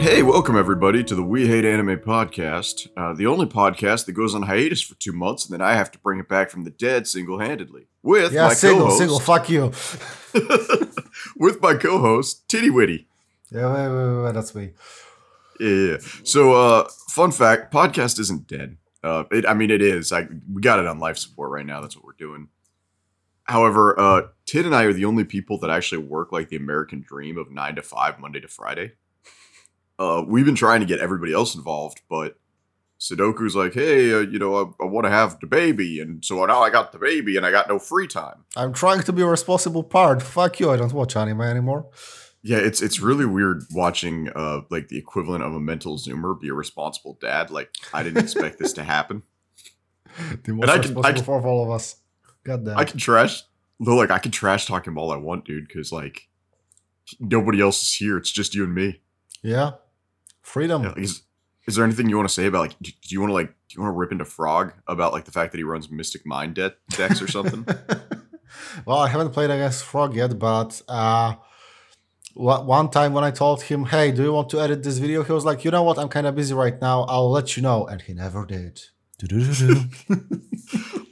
Hey, welcome everybody to the We Hate Anime podcast, uh, the only podcast that goes on hiatus for two months, and then I have to bring it back from the dead single-handedly with Yeah, my single, co-host, single. Fuck you. with my co-host Titty Witty. Yeah, wait, wait, wait, wait, that's me. Yeah, yeah. So, uh, fun fact: podcast isn't dead. Uh, it, I mean, it is. I we got it on life support right now. That's what we're doing. However, uh, Tid and I are the only people that actually work like the American dream of nine to five, Monday to Friday. Uh, we've been trying to get everybody else involved, but Sudoku's like, "Hey, uh, you know, I, I want to have the baby," and so now I got the baby, and I got no free time. I'm trying to be a responsible part. Fuck you. I don't watch anime anymore. Yeah, it's it's really weird watching uh like the equivalent of a mental zoomer be a responsible dad. Like I didn't expect this to happen. The most I can- responsible I can- for all of us. God damn. I can trash though like I can trash talk him all I want, dude, because like nobody else is here. It's just you and me. yeah. Freedom. Yeah, is, is there anything you want to say about like do, you want to like do you want to rip into Frog about like the fact that he runs Mystic Mine de- decks or something? well, I haven't played against Frog yet, but uh, one time when I told him, "Hey, do you want to edit this video?" He was like, "You know what? I'm kind of busy right now. I'll let you know," and he never did.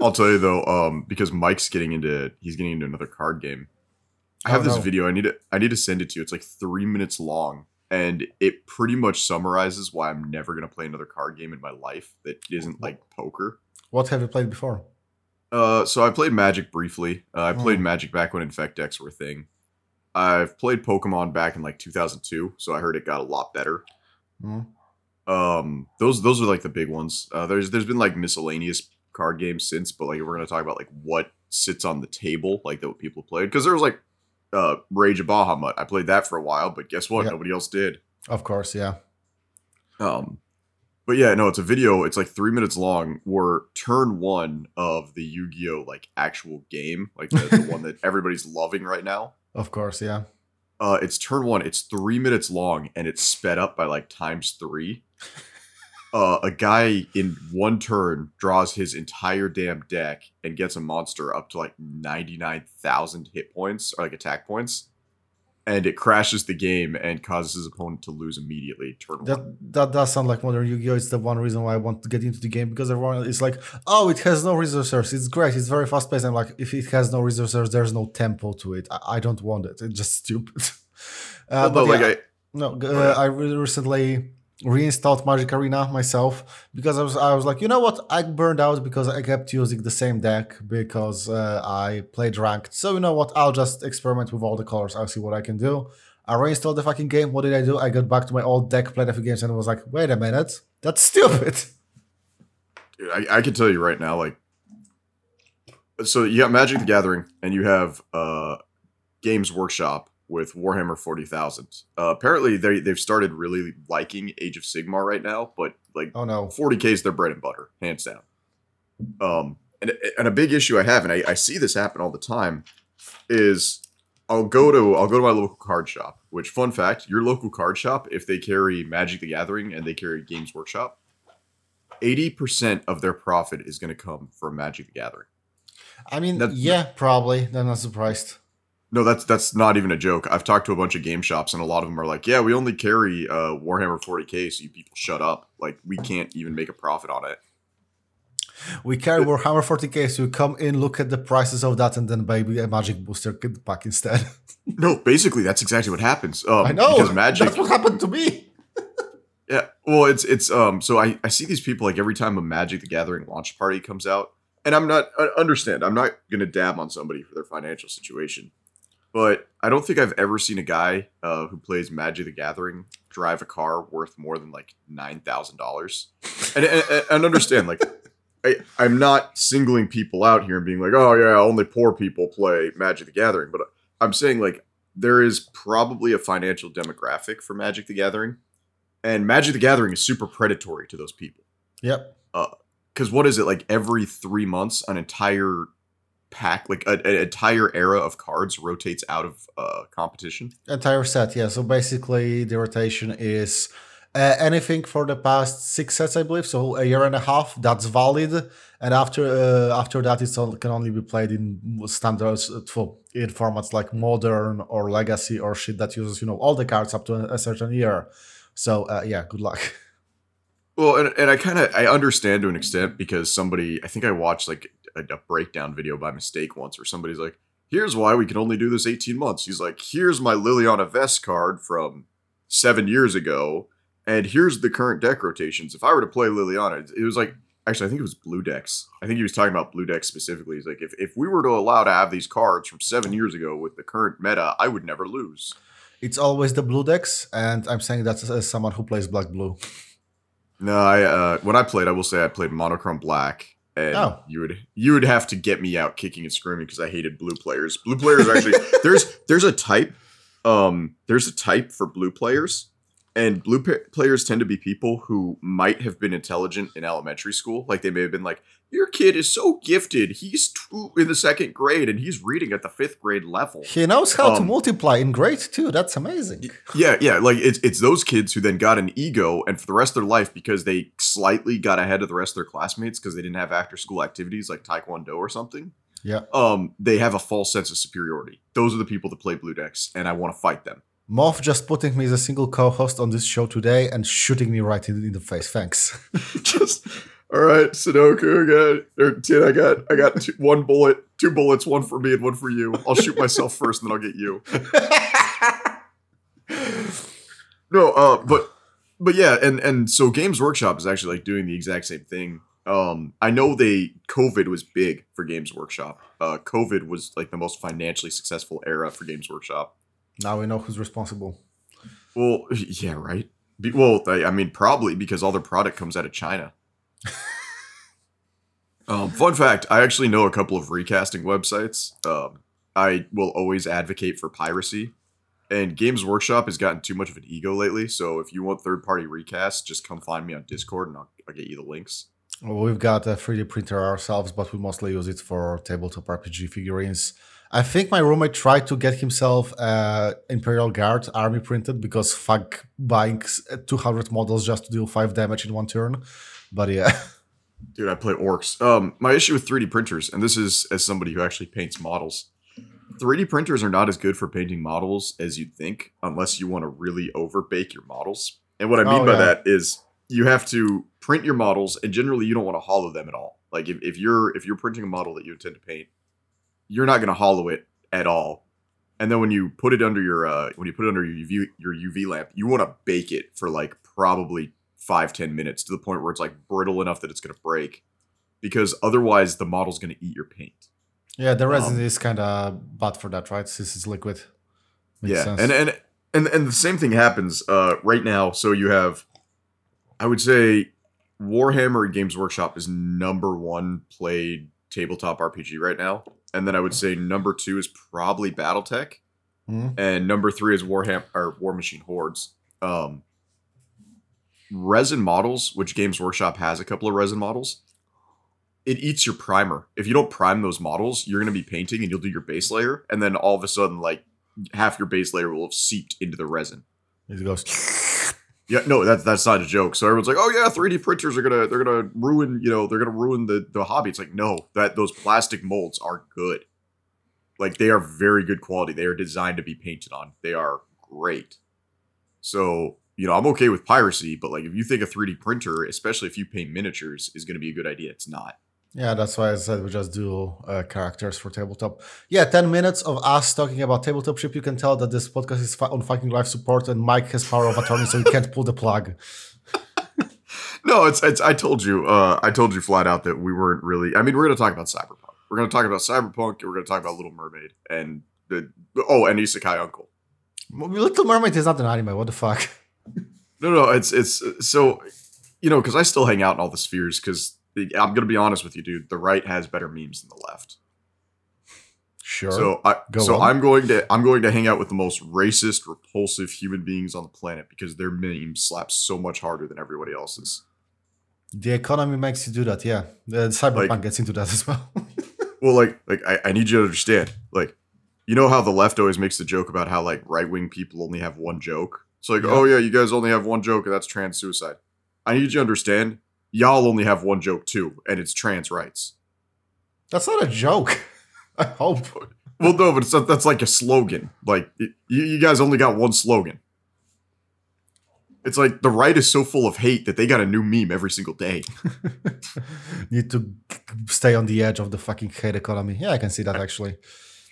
I'll tell you though, um, because Mike's getting into he's getting into another card game. I have Oh, this no. video. I need to I need to send it to you. It's like three minutes long, and it pretty much summarizes why I'm never gonna play another card game in my life that isn't like poker. what have you played before? Uh, so I played Magic briefly. Uh, I played Hmm. Magic back when Infect decks were a thing. I've played Pokemon back in like 2002, so I heard it got a lot better. Hmm. Um, those those are like the big ones. Uh, there's there's been like miscellaneous card games since, but like we're gonna talk about like what sits on the table, like that what people played. Because there was like uh Rage of Bahamut. I played that for a while, but guess what? Yeah. Nobody else did. Of course, yeah. Um, but yeah, no, it's a video. It's like three minutes long. Where turn one of the Yu-Gi-Oh like actual game, like the, the one that everybody's loving right now. Of course, yeah. Uh, it's turn one. It's three minutes long, and it's sped up by like times three. Uh, a guy in one turn draws his entire damn deck and gets a monster up to like ninety nine thousand hit points or like attack points, and it crashes the game and causes his opponent to lose immediately. Turn one. That that does sound like modern Yu-Gi-Oh! It's the one reason why I want to get into the game because everyone is like, oh, it has no resources. It's great. It's very fast paced. I'm like, if it has no resources, there's no tempo to it. I, I don't want it. It's just stupid. uh, Although, but like I, no, Oh, uh. I really recently reinstalled Magic Arena myself because I was I was like, you know what? I burned out because I kept using the same deck because uh, I played ranked. So you know what? I'll just experiment with all the colors. I'll see what I can do. I reinstalled the fucking game. What did I do? I got back to my old deck, played a few games, and was like, wait a minute, that's stupid. Dude, I, I can tell you right now, like, so you got Magic the Gathering, and you have uh, Games Workshop with Warhammer Forty Thousand. Uh, apparently, they they've started really liking Age of Sigmar right now, but like Oh no. 40k is their bread and butter, hands down. Um, and and a big issue I have, and I, I see this happen all the time, is I'll go to I'll go to my local card shop. Which fun fact, your local card shop, if they carry Magic the Gathering and they carry Games Workshop, eighty percent of their profit is going to come from Magic the Gathering. I mean, That- yeah, probably. I'm not surprised. No, that's that's not even a joke. I've talked to a bunch of game shops, and a lot of them are like, "Yeah, we only carry uh, Warhammer 40k, so you people shut up. Like, we can't even make a profit on it." We carry Warhammer 40k, so you come in, look at the prices of that, and then maybe a magic booster get back instead. No, basically, that's exactly what happens. Um, I know. because Magic. That's what happened to me. Yeah, well, it's it's um. So I I see these people like every time a Magic the Gathering launch party comes out, and I'm not I understand. I'm not gonna dab on somebody for their financial situation, but I don't think I've ever seen a guy uh, who plays Magic the Gathering drive a car worth more than like nine thousand dollars. And and and understand like. I, I'm not singling people out here and being like, oh yeah, only poor people play Magic the Gathering, but I'm saying like there is probably a financial demographic for Magic the Gathering, and Magic the Gathering is super predatory to those people. Yep. Because what is it like every three months, an entire pack, like a- an entire era of cards rotates out of uh, competition? Entire set, yeah. So basically, the rotation is uh, anything for the past six sets, I believe. So a year and a half, that's valid. And after uh, after that, it can only be played in standards uh, for in formats like modern or legacy or shit that uses you know all the cards up to a, a certain year. So uh, yeah, good luck. Well, and, and I kind of I understand to an extent because somebody I think I watched like a, a breakdown video by mistake once where somebody's like, "Here's why we can only do this 18 months." He's like, "Here's my Liliana Vess card from seven years ago, and here's the current deck rotations. If I were to play Liliana, it was like actually I think it was blue decks. I think he was talking about blue decks specifically. He's like, if if we were to allow to have these cards from seven years ago with the current meta, I would never lose." It's always the blue decks, and I'm saying that as someone who plays black blue. No, I uh, when I played, I will say I played monochrome black, and Oh. you would you would have to get me out kicking and screaming because I hated blue players. Blue players actually there's there's a type, um, there's a type for blue players, and blue pa- players tend to be people who might have been intelligent in elementary school. Like they may have been like, your kid is so gifted. He's two in the second grade and he's reading at the fifth grade level. He knows how to Um, multiply in grade two. That's amazing. Yeah, yeah, like it's it's those kids who then got an ego, and for the rest of their life, because they slightly got ahead of the rest of their classmates because they didn't have after school activities like taekwondo or something. Yeah. Um, they have a false sense of superiority. Those are the people that play blue decks, and I want to fight them. Moth just putting me as a single co-host on this show today and shooting me right in the face. Thanks. Just all right, Sudoku. I got or Tin. I got I got two, one bullet, two bullets, one for me and one for you. I'll shoot myself first, and then I'll get you. No, uh, but but yeah, and and so Games Workshop is actually like doing the exact same thing. Um, I know they COVID was big for Games Workshop. Uh, COVID was like the most financially successful era for Games Workshop. now we know who's responsible. Well, yeah, right. Be, well, I, I mean, probably because all their product comes out of China. um, fun fact: I actually know a couple of recasting websites. Um, I will always advocate for piracy, and Games Workshop has gotten too much of an ego lately. So if you want third-party recasts, just come find me on Discord, and I'll, I'll get you the links. Well, we've got a 3D printer ourselves, but we mostly use it for tabletop RPG figurines. I think my roommate tried to get himself uh, Imperial Guard army printed because fuck buying 200 models just to deal 5 damage in one turn. But yeah. Dude, I play orcs. Um, my issue with 3D printers, and this is as somebody who actually paints models. 3D printers are not as good for painting models as you'd think, unless you want to really over bake your models. And what I mean Oh, by yeah. that is you have to print your models, and generally you don't want to hollow them at all. Like if, if you're if you're printing a model that you intend to paint, you're not going to hollow it at all. And then when you put it under your uh, when you put it under your UV your UV lamp, you want to bake it for like probably five ten minutes to the point where it's like brittle enough that it's going to break, because otherwise the model's going to eat your paint. Yeah, the resin Um, is kind of bad for that, right? Since it's liquid. Makes yeah, sense. and and and and the same thing happens uh, right now. So you have, I would say, Warhammer Games Workshop is number one played tabletop RPG right now, and then I would say number two is probably BattleTech, Hmm? and number three is Warhammer or War Machine Hordes. Um, resin models, which Games Workshop has a couple of resin models, it eats your primer. If you don't prime those models, you're going to be painting and you'll do your base layer, and then all of a sudden, like half your base layer will have seeped into the resin. It goes. Yeah, no, that's that's not a joke. So everyone's like, "Oh yeah, 3D printers are gonna they're gonna ruin you know they're gonna ruin the the hobby." It's like no, that those plastic molds are good. Like they are very good quality. They are designed to be painted on. They are great. So you know, I'm okay with piracy, but like if you think a 3D printer, especially if you paint miniatures, is gonna be a good idea, it's not. Yeah, that's why I said we just do uh, characters for tabletop. Yeah, 10 minutes of us talking about tabletop ship. You can tell that this podcast is on fucking life support and Mike has power of attorney, so he can't pull the plug. No, it's it's. I told you, uh, I told you flat out that we weren't really. I mean, we're gonna talk about cyberpunk. We're gonna talk about cyberpunk. and We're gonna talk about Little Mermaid and the oh, and Isekai Uncle. Little Mermaid is not an anime. What the fuck? No, no, it's it's so you know because I still hang out in all the spheres because I'm gonna be honest with you, dude. The right has better memes than the left. Sure. So I Go so on. I'm going to I'm going to hang out with the most racist, repulsive human beings on the planet because their memes slap so much harder than everybody else's. the economy makes you do that. Yeah, the Cyberpunk Like- gets into that as well. Well, like like I, I need you to understand. Like, you know how the left always makes the joke about how like right wing people only have one joke. It's like, oh yeah, you guys only have one joke, and that's trans suicide. I need you to understand. Y'all only have one joke too, and it's trans rights. that's not a joke. I hope. Well, no, but it's that's like a slogan. Like y- you, you guys only got one slogan. It's like the right is so full of hate that they got a new meme every single day. Need to stay on the edge of the fucking hate economy. Yeah, I can see that actually.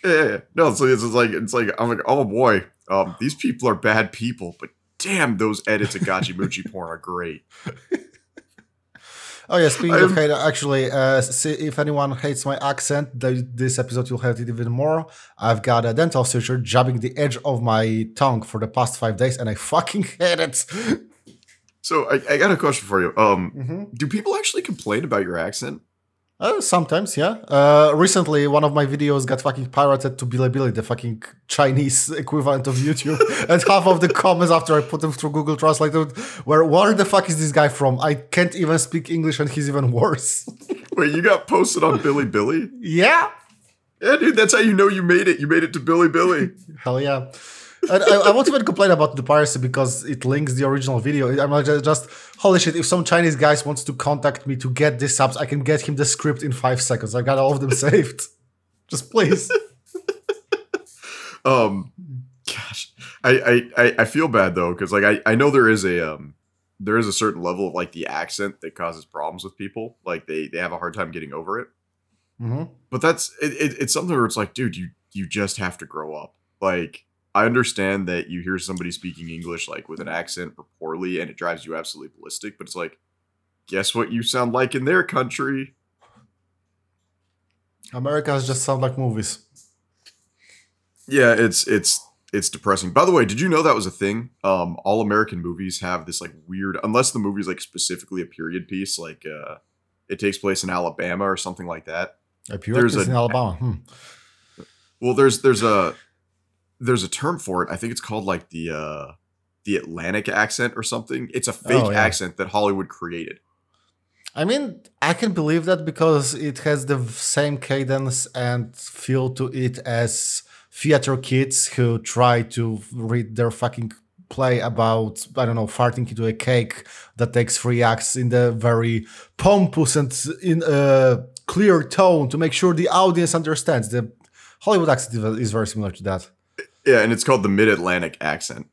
Yeah, yeah, no, it's, it's like it's like I'm like, oh boy, um, these people are bad people, but damn, those edits of Gachi Muchi porn are great. Oh yeah, speaking of I'm- hate, actually, uh, see, if anyone hates my accent, th- this episode you'll hate it even more. I've got a dental suture jabbing the edge of my tongue for the past five days, and I fucking hate it. So I, I got a question for you. Um, hmm do people actually complain about your accent? Uh, sometimes, yeah. Uh, recently, one of my videos got fucking pirated to Bilibili, the fucking Chinese equivalent of YouTube, and half of the comments after I put them through Google Translate were, "Where the fuck is this guy from? I can't even speak English, and he's even worse." Wait, you got posted on Bilibili? yeah. Yeah, dude, that's how you know you made it. You made it to Bilibili. Hell yeah. And I, I won't even complain about the piracy because it links the original video. I'm like just, holy shit. If some Chinese guys wants to contact me to get these subs, I can get him the script in five seconds. I got all of them saved. Just please. Um, gosh, I I I, feel bad though because like I I know there is a um there is a certain level of like the accent that causes problems with people. Like they they have a hard time getting over it. hmm But that's it, it, it's something where it's like, dude, you you just have to grow up. Like I understand that you hear somebody speaking English like with an accent or poorly, and it drives you absolutely ballistic. But it's like, guess what you sound like in their country? Americans just sound like movies. Yeah, it's it's it's depressing. By the way, did you know that was a thing? Um, all American movies have this like weird, unless the movie's like specifically a period piece, like uh, it takes place in Alabama or something like that. A pure There's is a- in Alabama. Hmm. Well, there's there's a there's a term for it. I think it's called like the uh, the Atlantic accent or something. It's a fake Oh, yeah. accent that Hollywood created. I mean, I can believe that because it has the same cadence and feel to it as theater kids who try to read their fucking play about, I don't know, farting into a cake that takes three acts in the very pompous and in a clear tone to make sure the audience understands. The Hollywood accent is very similar to that. Yeah, and it's called the Mid Atlantic accent.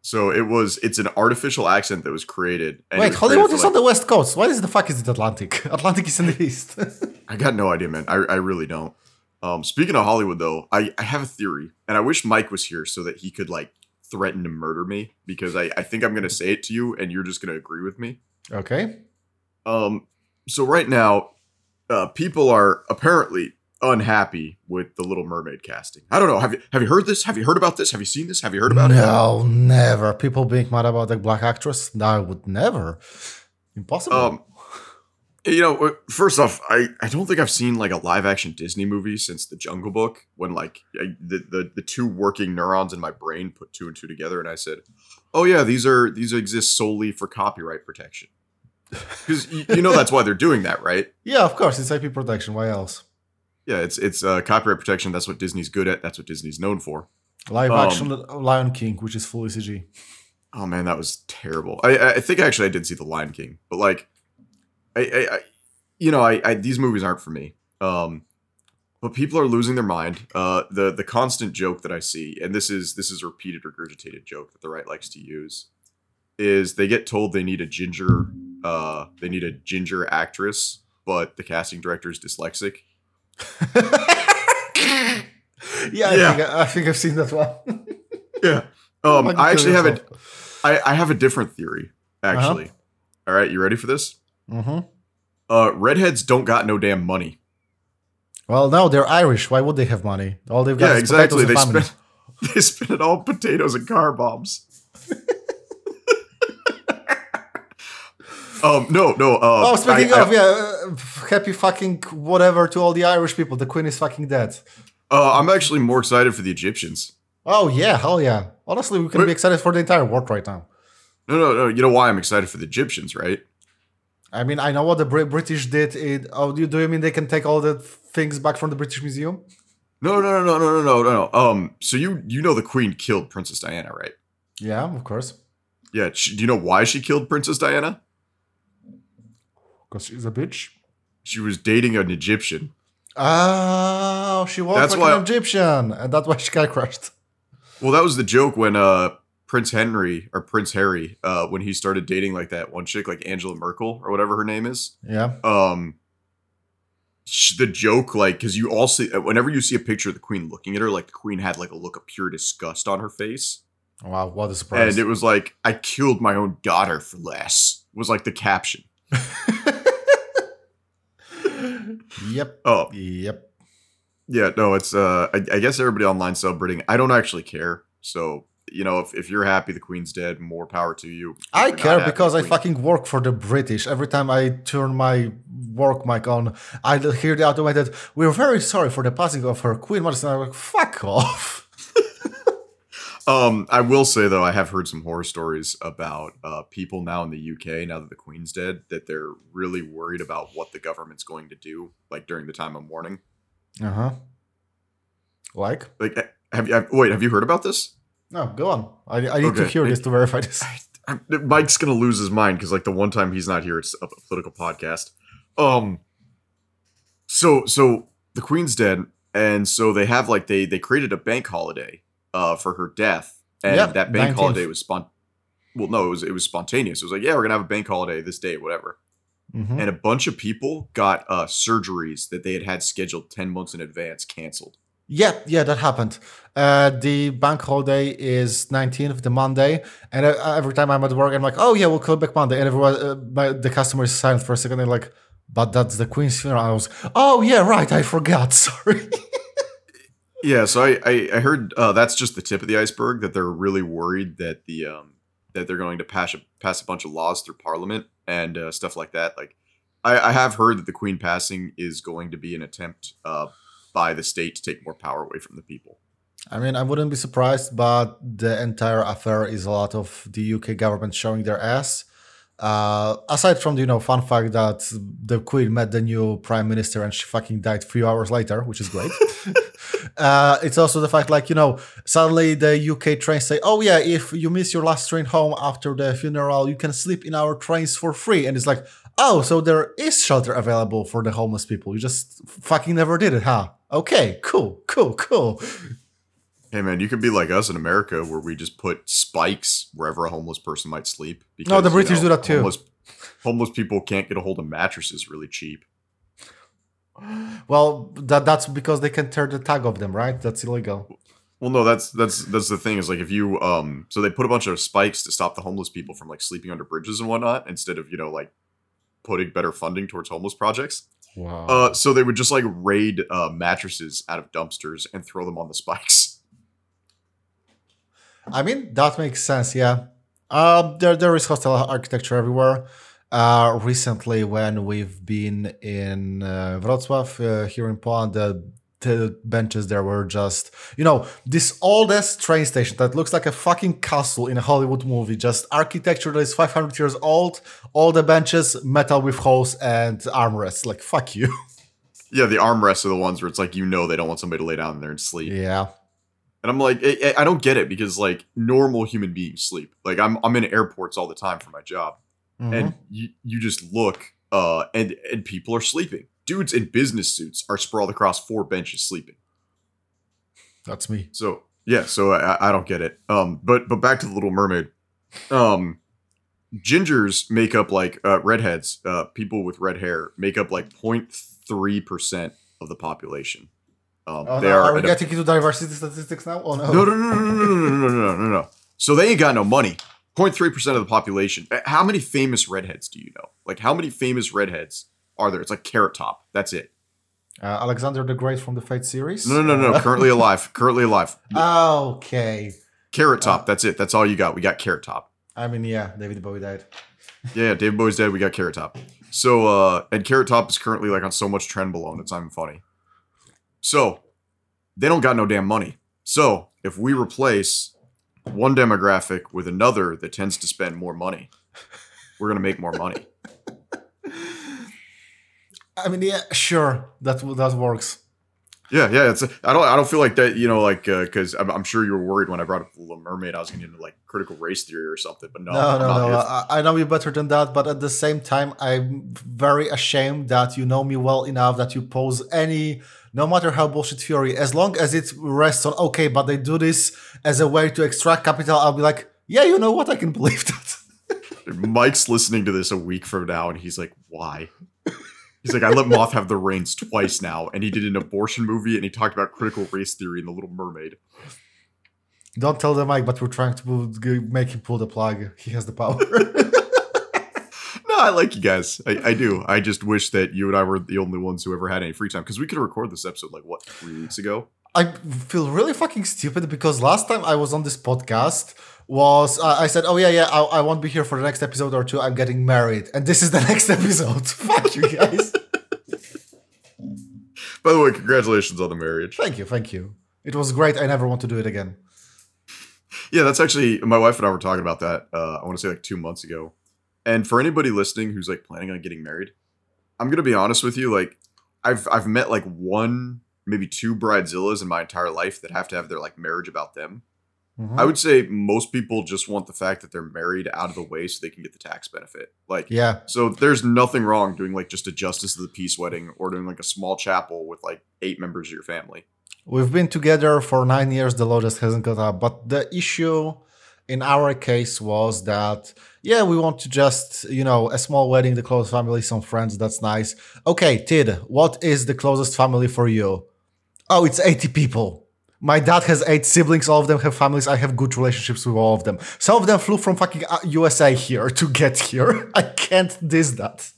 So it was it's an artificial accent that was created. Wait, was Hollywood is like- on the west coast. Why is the fuck is it Atlantic? Atlantic is in the east. I got no idea, man. I, I really don't. Um, speaking of Hollywood, though, I, I have a theory, and I wish Mike was here so that he could like threaten to murder me because I, I think I'm gonna say it to you, and you're just gonna agree with me. okay. Um, so right now, uh, people are apparently unhappy with the Little Mermaid casting. I don't know. Have you have you heard this? Have you heard about this? Have you seen this? Have you heard about it? no, never. People being mad about the black actress? No, I would never. Impossible. Um, you know, uh, first off, I, I don't think I've seen like a live action Disney movie since The Jungle Book when like I, the, the the two working neurons in my brain put two and two together, and I said, "Oh yeah, these are these exist solely for copyright protection." Because you, you know that's why they're doing that, right? yeah, of course, it's IP protection. Why else? Yeah, it's it's uh, copyright protection. That's what Disney's good at. That's what Disney's known for. Live Um, action Lion King, which is fully CG. Oh man, that was terrible. I I think actually I did see The Lion King, but like, I, I, I you know, I, I these movies aren't for me. Um, but people are losing their mind. Uh, the the constant joke that I see, and this is this is a repeated regurgitated joke that the right likes to use, is they get told they need a ginger, uh, they need a ginger actress, but the casting director is dyslexic. Yeah, I, Yeah. Think, I think I've seen that one. Yeah. Um, I actually have a. I, I have a different theory. Actually, All right, you ready for this? Mhm. Uh, redheads don't got no damn money. Well, no, they're Irish. Why would they have money? All they've got Yeah, is exactly. potatoes They and famine. spend they spend it all potatoes and car bombs. Um, no, no. Uh, Oh, speaking I- of, yeah, uh, happy fucking whatever to all the Irish people. The queen is fucking dead. uh, I'm actually more excited for the Egyptians. Oh yeah, hell yeah. Honestly, we can be excited for the entire world right now. No, no, no. You know why I'm excited for the Egyptians, right? I mean, I know what the Brit- British did. In, oh, do you, do you mean they can take all the things back from the British Museum? No, no, no, no, no, no, no, no. Um, so you you know the Queen killed Princess Diana, right? Yeah, of course. Yeah. She, do you know why she killed Princess Diana? Because she's a bitch. She was dating an Egyptian. Oh, she was That's like why- an Egyptian, and that's why she got crushed. Well, that was the joke when uh Prince Henry or Prince Harry uh, when he started dating like that one chick, like Angela Merkel or whatever her name is. Yeah. Um, sh- the joke, like, because you all see whenever you see a picture of the Queen looking at her, like the Queen had like a look of pure disgust on her face, Wow, what a surprise. and it was like, "I killed my own daughter for less." Was like the caption. yep. Oh, Yep. Yeah, no, it's uh I, I guess everybody online celebrating. I don't actually care. So, you know, if, if you're happy the Queen's dead, more power to you. I care because I fucking work for the British. Every time I turn my work mic on, I hear the automated, we're very sorry for the passing of her Queen Majesty. And I'm like, fuck off. Um, I will say though, I have heard some horror stories about uh people now in the UK, now that the Queen's dead, that they're really worried about what the government's going to do, like during the time of mourning. Uh huh. Like? Like have you have, wait, have you heard about this? No, go on. I, I need to Okay. hear this to verify this. I'm- Mike's gonna lose his mind because like the one time he's not here, it's a political podcast. Um, so so the Queen's dead, and so they have like they they created a bank holiday uh for her death, and Yep, that bank 19th. holiday was spont. Well, no, it was it was spontaneous. It was like yeah, we're gonna have a bank holiday this day, whatever. Mhm. And a bunch of people got uh surgeries that they had had scheduled ten months in advance canceled. Yeah, yeah, that happened. Uh, the bank holiday is 19th, the Monday, and uh, every time I'm at work, I'm like, "Oh yeah, we'll call back Monday," and everyone, uh, my, the customer is silent for a second. They're like, "But that's the Queen's funeral." I was, "Oh yeah, right, I forgot. Sorry." Yeah, so I I, I heard uh, that's just the tip of the iceberg. That they're really worried that the um that they're going to pass a, pass a bunch of laws through Parliament and uh, stuff like that. Like, I, I have heard that the Queen passing is going to be an attempt uh, by the state to take more power away from the people. I mean, I wouldn't be surprised, but the entire affair is a lot of the UK government showing their ass. Uh, aside from the you know fun fact that the Queen met the new Prime Minister and she fucking died a few hours later, which is great. uh, it's also the fact like you know suddenly the UK trains say, oh yeah, if you miss your last train home after the funeral, you can sleep in our trains for free, and it's like. Oh, so there is shelter available for the homeless people. You just fucking never did it, huh? Okay, cool, cool, cool. Hey man, you could be like us in America, where we just put spikes wherever a homeless person might sleep. Because, No, the you British do that too. Homeless, homeless people can't get a hold of mattresses really cheap. Well, that that's because they can tear the tag off them, right? That's illegal. Well, no, that's that's that's the thing is like if you um so they put a bunch of spikes to stop the homeless people from like sleeping under bridges and whatnot instead of you know like putting better funding towards homeless projects. Wow. Uh, so they would just like raid uh, mattresses out of dumpsters and throw them on the spikes. I mean, that makes sense. Yeah. Uh, there there is hostile architecture everywhere. Uh, recently, when we've been in uh, Wrocław uh, here in Poland, the, the benches there were just you know this oldest train station that looks like a fucking castle in a Hollywood movie. Just architecture that is 500 years old. All the benches metal with holes and armrests. Like fuck you. Yeah, the armrests are the ones where it's like you know they don't want somebody to lay down there and sleep. yeah. And I'm like, I, I don't get it because like normal human beings sleep. Like I'm I'm in airports all the time for my job. Mhm. and you, you just look uh and and people are sleeping dudes in business suits are sprawled across four benches sleeping That's me. so yeah so i, I don't get it um but but back to the little mermaid um gingers make up like uh redheads uh people with red hair make up like 0.3 percent of the population um Oh, they no, are are we getting into diversity statistics now? Oh no. no, no, no, no, no, no, no, no, no, no, no. So they ain't got no money. 0.3% of the population. Uh, How many famous redheads do you know? Like, how many famous redheads are there? It's like Carrot Top. That's it. Uh, Alexander the Great from the Fate series? No, no, no, no. Currently alive. Currently alive. okay. Carrot Top. That's it. That's all you got. We got Carrot Top. I mean, yeah, David Bowie died. Yeah, David Bowie's dead. We got Carrot Top. So, uh, and Carrot Top is currently like on so much trenbolone, it's not even funny. So, they don't got no damn money. So, if we replace one demographic with another that tends to spend more money, we're gonna make more money. I mean, yeah, sure, that that works. Yeah, yeah. It's I don't I don't feel like that. You know, like uh, because I'm, I'm sure you were worried when I brought up the Little Mermaid. I was getting into like critical race theory or something. But no, No, no, no. I, I know you better than that, but at the same time, I'm very ashamed that you know me well enough that you pose any, no matter how bullshit theory, as long as it rests on okay, but they do this as a way to extract capital. I'll be like, Yeah, you know what? I can believe that. Mike's listening to this a week from now, and he's like, "Why?" He's like, "I let Moth have the reins twice now, and he did an abortion movie, and he talked about critical race theory in The Little Mermaid." Don't tell the Mike, but we're trying to make him pull the plug. He has the power. I like you guys. I, I, do. I just wish that you and I were the only ones who ever had any free time because we could record this episode like what three weeks ago. I feel really fucking stupid because last time I was on this podcast was uh, I said, "Oh yeah, yeah, I, I, won't be here for the next episode or two. I'm getting married, and this is the next episode." Fuck you guys. By the way, congratulations on the marriage. Thank you, thank you. It was great. I never want to do it again. Yeah, that's actually my wife and I were talking about that. Uh, I want to say like two months ago. And for anybody listening who's like planning on getting married, I'm gonna be honest with you. Like, I've I've met like one, maybe two bridezillas in my entire life that have to have their like marriage about them. Mm-hmm. I would say most people just want the fact that they're married out of the way so they can get the tax benefit. Like, yeah. So there's nothing wrong doing like just a justice of the peace wedding or doing like a small chapel with like eight members of your family. We've been together for nine years. The law just hasn't got up. But the issue in our case was that yeah, we want to just you know a small wedding, the close family, some friends. That's nice. Okay, Tid, what is the closest family for you? Oh, it's eighty people. My dad has eight siblings. All of them have families. I have good relationships with all of them. Some of them flew from fucking USA uh, here to get here. I can't diss that.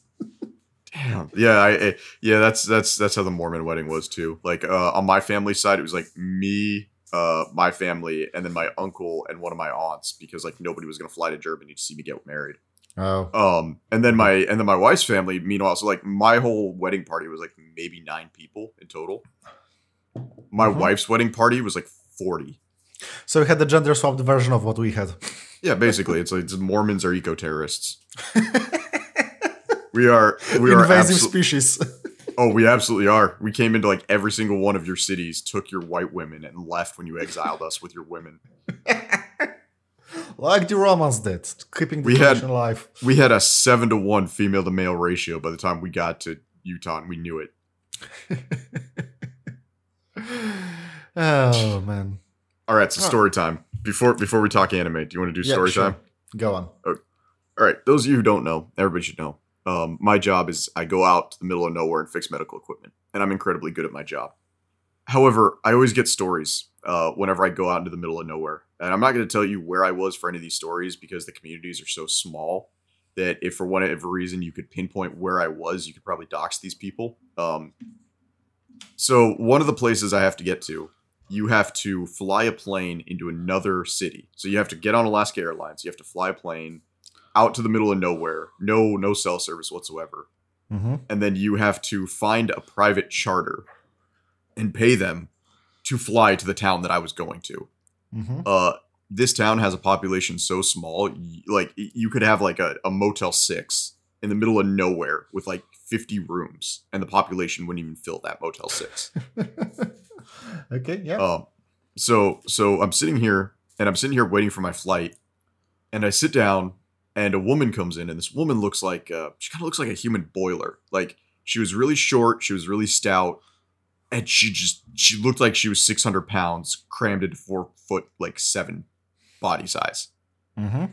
Damn. Yeah, I, yeah, that's that's that's how the Mormon wedding was too. Like uh, on my family side, it was like me, uh, my family, and then my uncle and one of my aunts because like nobody was gonna fly to Germany to see me get married. Oh. Um, and then my and then my wife's family. Meanwhile, so like my whole wedding party was like maybe nine people in total. My mm-hmm. wife's wedding party was like 40. So we had the gender swapped version of what we had. Yeah, basically, it's like it's Mormons are eco terrorists. we are we are invasive abso- species. Oh, we absolutely are. We came into like every single one of your cities, took your white women, and left when you exiled us with your women. like the Romans did, keeping the we had, alive. We had a seven to one female to male ratio by the time we got to Utah, and we knew it. oh man! All right, so story time. Before before we talk anime, do you want to do yeah, story sure. time? Go on. Okay. All right, those of you who don't know, everybody should know. Um, my job is I go out to the middle of nowhere and fix medical equipment, and I'm incredibly good at my job. However, I always get stories uh, whenever I go out into the middle of nowhere, and I'm not going to tell you where I was for any of these stories because the communities are so small that if for whatever reason you could pinpoint where I was, you could probably dox these people. Um, so one of the places I have to get to, you have to fly a plane into another city. So you have to get on Alaska Airlines. You have to fly a plane out to the middle of nowhere, no no cell service whatsoever, mm-hmm. and then you have to find a private charter and pay them to fly to the town that I was going to. Mm-hmm. Uh, this town has a population so small, like you could have like a, a Motel Six in the middle of nowhere with like 50 rooms, and the population wouldn't even fill that Motel Six. okay, yeah. Um, so so I'm sitting here and I'm sitting here waiting for my flight, and I sit down, and a woman comes in, and this woman looks like uh, she kind of looks like a human boiler. Like she was really short, she was really stout, and she just she looked like she was 600 pounds crammed into four foot like seven body size. Mm-hmm.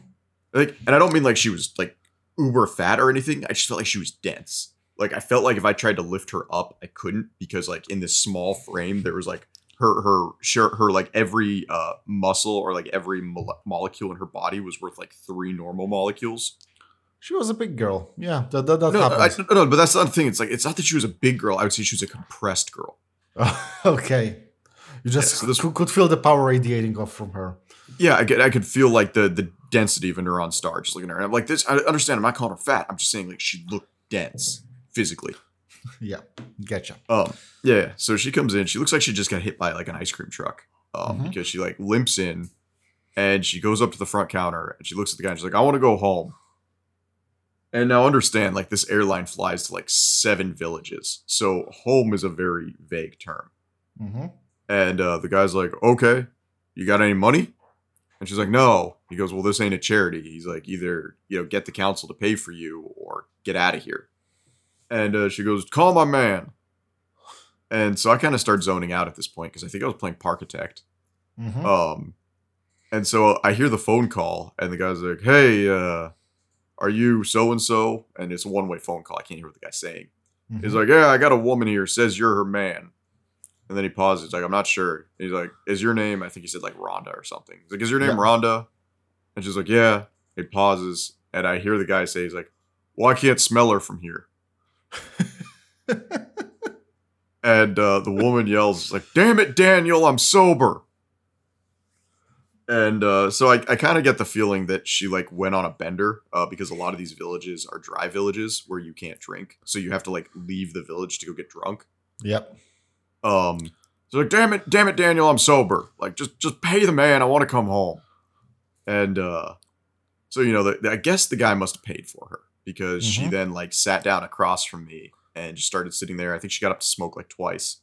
Like, and I don't mean like she was like uber fat or anything. I just felt like she was dense like I felt like if I tried to lift her up, I couldn't because like in this small frame there was like her her sure her like every uh muscle or like every mo- molecule in her body was worth like three normal molecules. She was a big girl. Yeah, that, that, that no, happens. I, no, but that's not the thing. It's like it's not that she was a big girl. I would say she was a compressed girl. okay, you just yeah, so this, could, could feel the power radiating off from her. Yeah, I could I could feel like the the density of a neutron star just looking at her. I'm like this. I understand. I'm not calling her fat. I'm just saying like she looked dense physically. yeah, getcha. Um, yeah. So she comes in. She looks like she just got hit by like an ice cream truck. Um, mm-hmm. because she like limps in, and she goes up to the front counter and she looks at the guy and she's like, "I want to go home." And now understand, like this airline flies to like seven villages, so home is a very vague term. Mm-hmm. And uh, the guy's like, "Okay, you got any money?" And she's like, "No." He goes, "Well, this ain't a charity." He's like, "Either you know, get the council to pay for you, or get out of here." And uh, she goes, "Call my man." And so I kind of start zoning out at this point because I think I was playing Parkitect. Mm-hmm. Um, and so I hear the phone call, and the guy's like, "Hey, uh, are you so and so?" And it's a one way phone call. I can't hear what the guy's saying. He's Mhm. like, "Yeah, I got a woman here. Says you're her man." And then he pauses. He's like, "I'm not sure." He's like, "Is your name?" I think he said like Rhonda or something. He's like, "Is your name Yeah. Rhonda?" And she's like, "Yeah." He pauses, and I hear the guy say, "He's like, well, I can't smell her from here." and uh, the woman yells like, "Damn it, Daniel, I'm sober." And uh, so I, I kind of get the feeling that she like went on a bender uh, because a lot of these villages are dry villages where you can't drink, so you have to like leave the village to go get drunk. Yep. Um, so like, damn it, damn it, Daniel, I'm sober. Like, just just pay the man. I want to come home. And uh, so you know, the, the- I guess the guy must have paid for her because she Mhm. then like sat down across from me and just started sitting there. I think she got up to smoke like twice.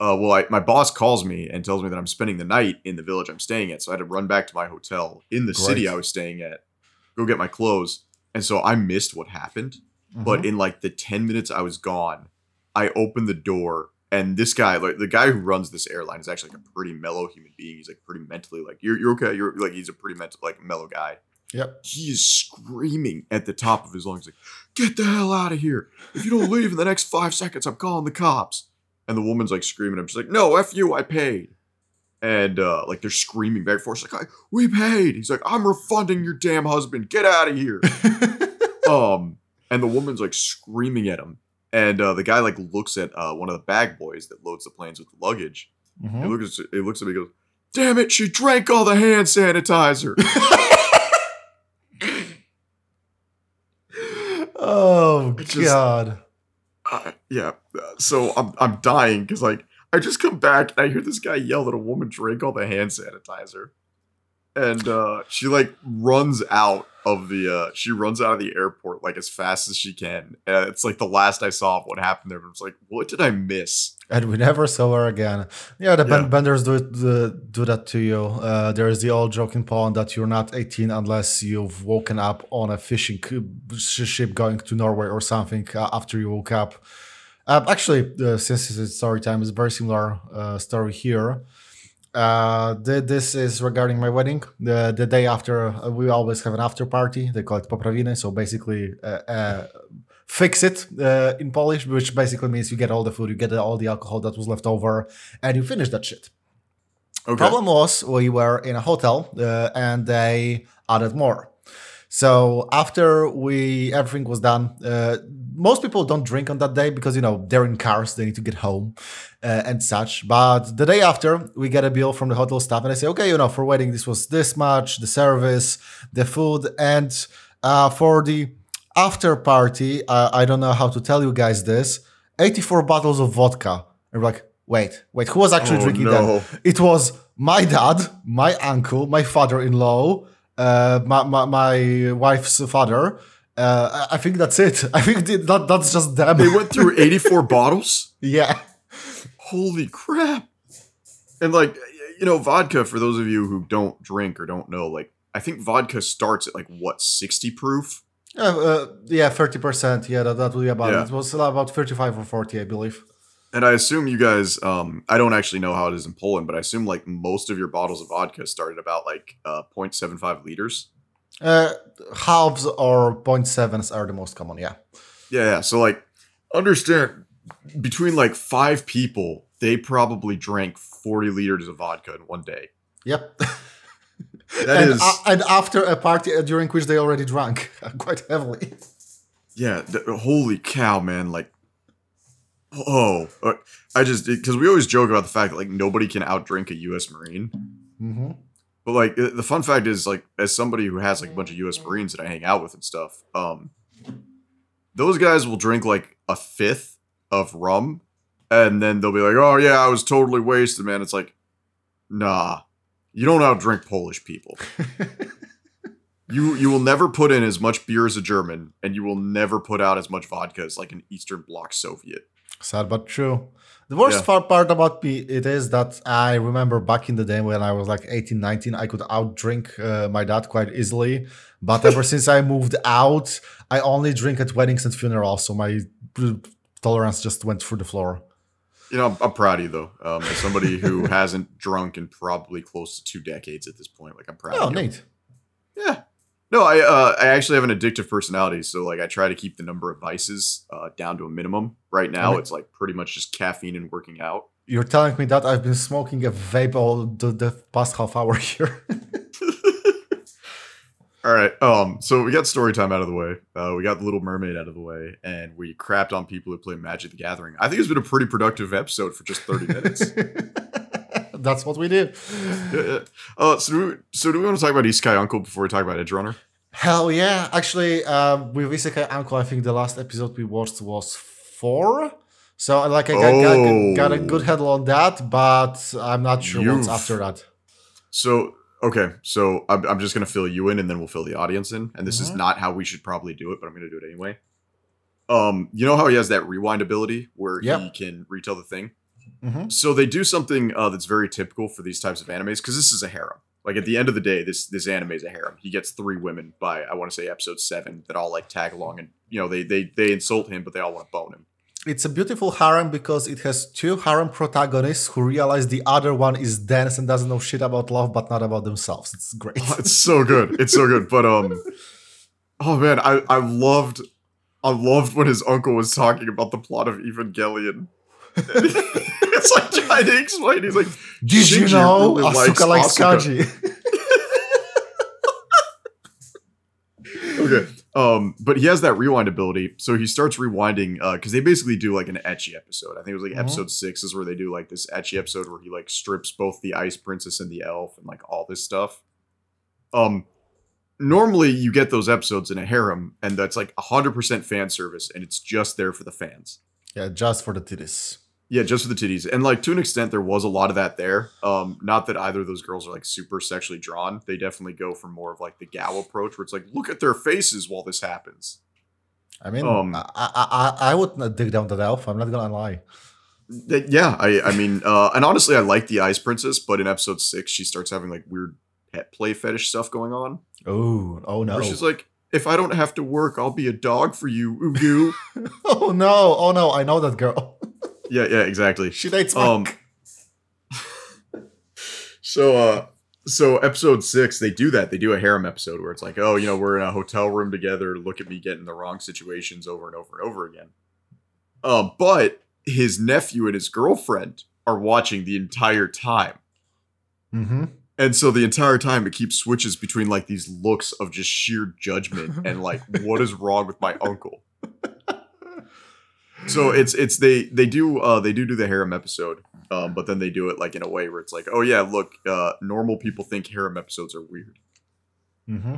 Uh, well, I, my boss calls me and tells me that I'm spending the night in the village I'm staying at, so I had to run back to my hotel in the city I was staying at, go get my clothes, and so I missed what happened but Mhm. in like the 10 minutes I was gone, I opened the door and this guy, like the guy who runs this airline is actually like a pretty mellow human being. He's like pretty mentally like you're you're okay. You're like he's a pretty mental like mellow guy. Yep. He is screaming at the top of his lungs like, "Get the hell out of here! If you don't leave in the next 5 seconds, I'm calling the cops." And the woman's like screaming. I'm just like, "No, F you, I paid." And uh like they're screaming back and forth. She's like, "We paid." He's like, "I'm refunding your damn husband. Get out of here." um and the woman's like screaming at him and uh, the guy like looks at uh, one of the bag boys that loads the planes with the luggage Mhm. he looks at he looks at me and goes damn it she drank all the hand sanitizer just- god. uh, yeah so i'm, I'm dying because like i just come back and i hear this guy yell that a woman drank all the hand sanitizer and uh, she like runs out of the uh, she runs out of the airport like as fast as she can and it's like the last i saw of what happened there but it's like what did i miss And we never saw her again. Yeah, the Yeah. benders do it, the, do that to you. Uh, there is the old joke in Poland that you're not 18 unless you've woken up on a fishing ship going to Norway or something uh, after you woke up. Um, actually, uh, since it's story time, it's a very similar uh, story here. Uh, th- this is regarding my wedding. The the day after, uh, we always have an after party. They call it poprawiny. So basically, uh, uh, fix it uh, in Polish, which basically means you get all the food, you get all the alcohol that was left over, and you finish that shit. okay Problem was we were in a hotel uh, and they added more. So after we everything was done, uh, most people don't drink on that day because you know they're in cars, they need to get home uh, and such. But the day after, we get a bill from the hotel staff and they say, okay, you know, for wedding this was this much, the service, the food, and uh, for the after party, uh, I don't know how to tell you guys this, 84 bottles of vodka. And we're like, wait, wait, who was actually Oh, drinking no. that? It was my dad, my uncle, my father-in-law, uh, my, my, my wife's father. Uh, I think that's it. I think that that's just them. they went through 84 bottles yeah. holy crap and like you know vodka for those of you who don't drink or don't know like i think vodka starts at like what 60 proof Uh, uh, yeah, thirty percent. Yeah, that, that would be about Yeah. it. It was about thirty-five or forty, I believe. And i assume you guys um i don't actually know how it is in poland but i assume like most of your bottles of vodka start at about like uh 0.75 liters Uh, halves or point sevens are the most common. Yeah. yeah yeah so like understand between like five people they probably drank 40 liters of vodka in one day Yep. That and, is- a- and after a party uh, during which they already drank quite heavily. Yeah, th- holy cow, man! Like, oh, uh, I just because we always joke about the fact that like nobody can outdrink a U.S. Marine, Mm-hmm. but like the fun fact is like as somebody who has like a bunch of U.S. Marines that I hang out with and stuff, um, those guys will drink like a fifth of rum, and then they'll be like, "Oh yeah, I was totally wasted, man." It's like, nah, you don't outdrink Polish people. You you will never put in as much beer as a German, and you will never put out as much vodka as like an Eastern Bloc Soviet. Sad but true. The worst Yeah. part about me it is that I remember back in the day when I was like 18, 19, I could outdrink uh, my dad quite easily. But ever since I moved out, I only drink at weddings and funerals, so my tolerance just went through the floor. You know, I'm, I'm proud of you though. Um, as somebody who hasn't drunk in probably close to two decades at this point, like I'm proud. Oh, of you. neat. Yeah. No, I uh, I actually have an addictive personality, so like I try to keep the number of vices uh, down to a minimum. Right now, Okay. it's like pretty much just caffeine and working out. You're telling me that I've been smoking a vape all the, the past half hour here. All right. Um. So we got story time out of the way. Uh, we got the Little Mermaid out of the way, and we crapped on people who play Magic the Gathering. I think it's been a pretty productive episode for just thirty minutes. That's what we do. yeah, yeah. Uh. So do we, so do we want to talk about Isekai Uncle before we talk about Edgerunner? Hell yeah! Actually, um, with Isekai Uncle, I think the last episode we watched was four. So like I got, got, got a Oh. good handle on that, but I'm not sure what's You've- after that. So okay, so I'm, I'm just gonna fill you in, and then we'll fill the audience in. And this is Mhm. not how we should probably do it, but I'm gonna do it anyway. Um, you know how he has that rewind ability where Yep. he can retell the thing. Mhm. So they do something uh, that's very typical for these types of animes because this is a harem. Like at the end of the day, this this anime is a harem. He gets three women by I want to say episode seven that all like tag along and you know they they they insult him, but they all want to bone him. It's a beautiful harem because it has two harem protagonists who realize the other one is dense and doesn't know shit about love, but not about themselves. It's great. Oh, it's so good. It's so good. But um, oh man, I I loved I loved when his uncle was talking about the plot of Evangelion. it's like trying to explain. He's like, Did you know really likes Asuka likes Asuka. kanji? okay. Um, but he has that rewind ability, so he starts rewinding because they basically do like an ecchi episode. I think it was like Mhm. episode six is where they do like this ecchi episode where he like strips both the ice princess and the elf and like all this stuff. Um, normally you get those episodes in a harem, and that's like hundred percent fan service, and it's just there for the fans. yeah, just for the titties. Yeah, just for the titties. And like to an extent there was a lot of that there. Um not that either of those girls are like super sexually drawn. They definitely go for more of like the gal approach where it's like look at their faces while this happens. I mean, Um, I, I, I, I would dig down that elf. I'm not gonna lie. Th- yeah, I I mean uh and honestly I like the Ice Princess, but in episode 6 she starts having like weird pet play fetish stuff going on. Oh, oh no. She's like if I don't have to work, I'll be a dog for you, Ugu. oh no, oh no, I know that girl. yeah, yeah, exactly. she dates Um, So uh so episode six, they do that. They do a harem episode where it's like, oh, you know, we're in a hotel room together. Look at me getting the wrong situations over and over and over again. Um, but his nephew and his girlfriend are watching the entire time. Mm-hmm. And so the entire time it keeps switches between like these looks of just sheer judgment and like, what is wrong with my uncle? So it's it's they they do uh they do do the harem episode, um, but then they do it like in a way where it's like, oh yeah, look, uh, normal people think harem episodes are weird. Mm-hmm.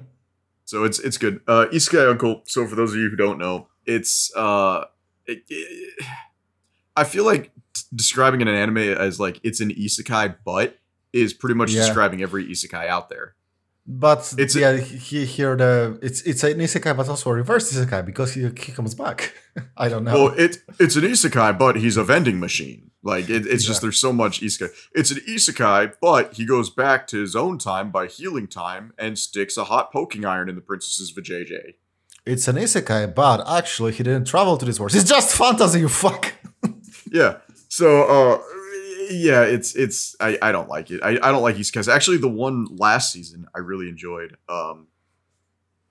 So it's it's good. Uh, Isekai Uncle. So for those of you who don't know, it's uh, it, it- I feel like t- describing an anime as like it's an isekai, but is pretty much Yeah. describing every isekai out there. But It's it's a- yeah, he, here the it's it's an isekai, but also a reverse isekai because he, he comes back. I don't know. Well, it it's an isekai, but he's a vending machine. Like it, it's just there's so much isekai. It's an isekai, but he goes back to his own time by healing time and sticks a hot poking iron in the princess's vajayjay. it's an isekai, but actually he didn't travel to this world. It's just fantasy, you fuck. Yeah. So uh yeah, it's it's I, I don't like it. I, I don't like isekais. Actually the one last season I really enjoyed. Um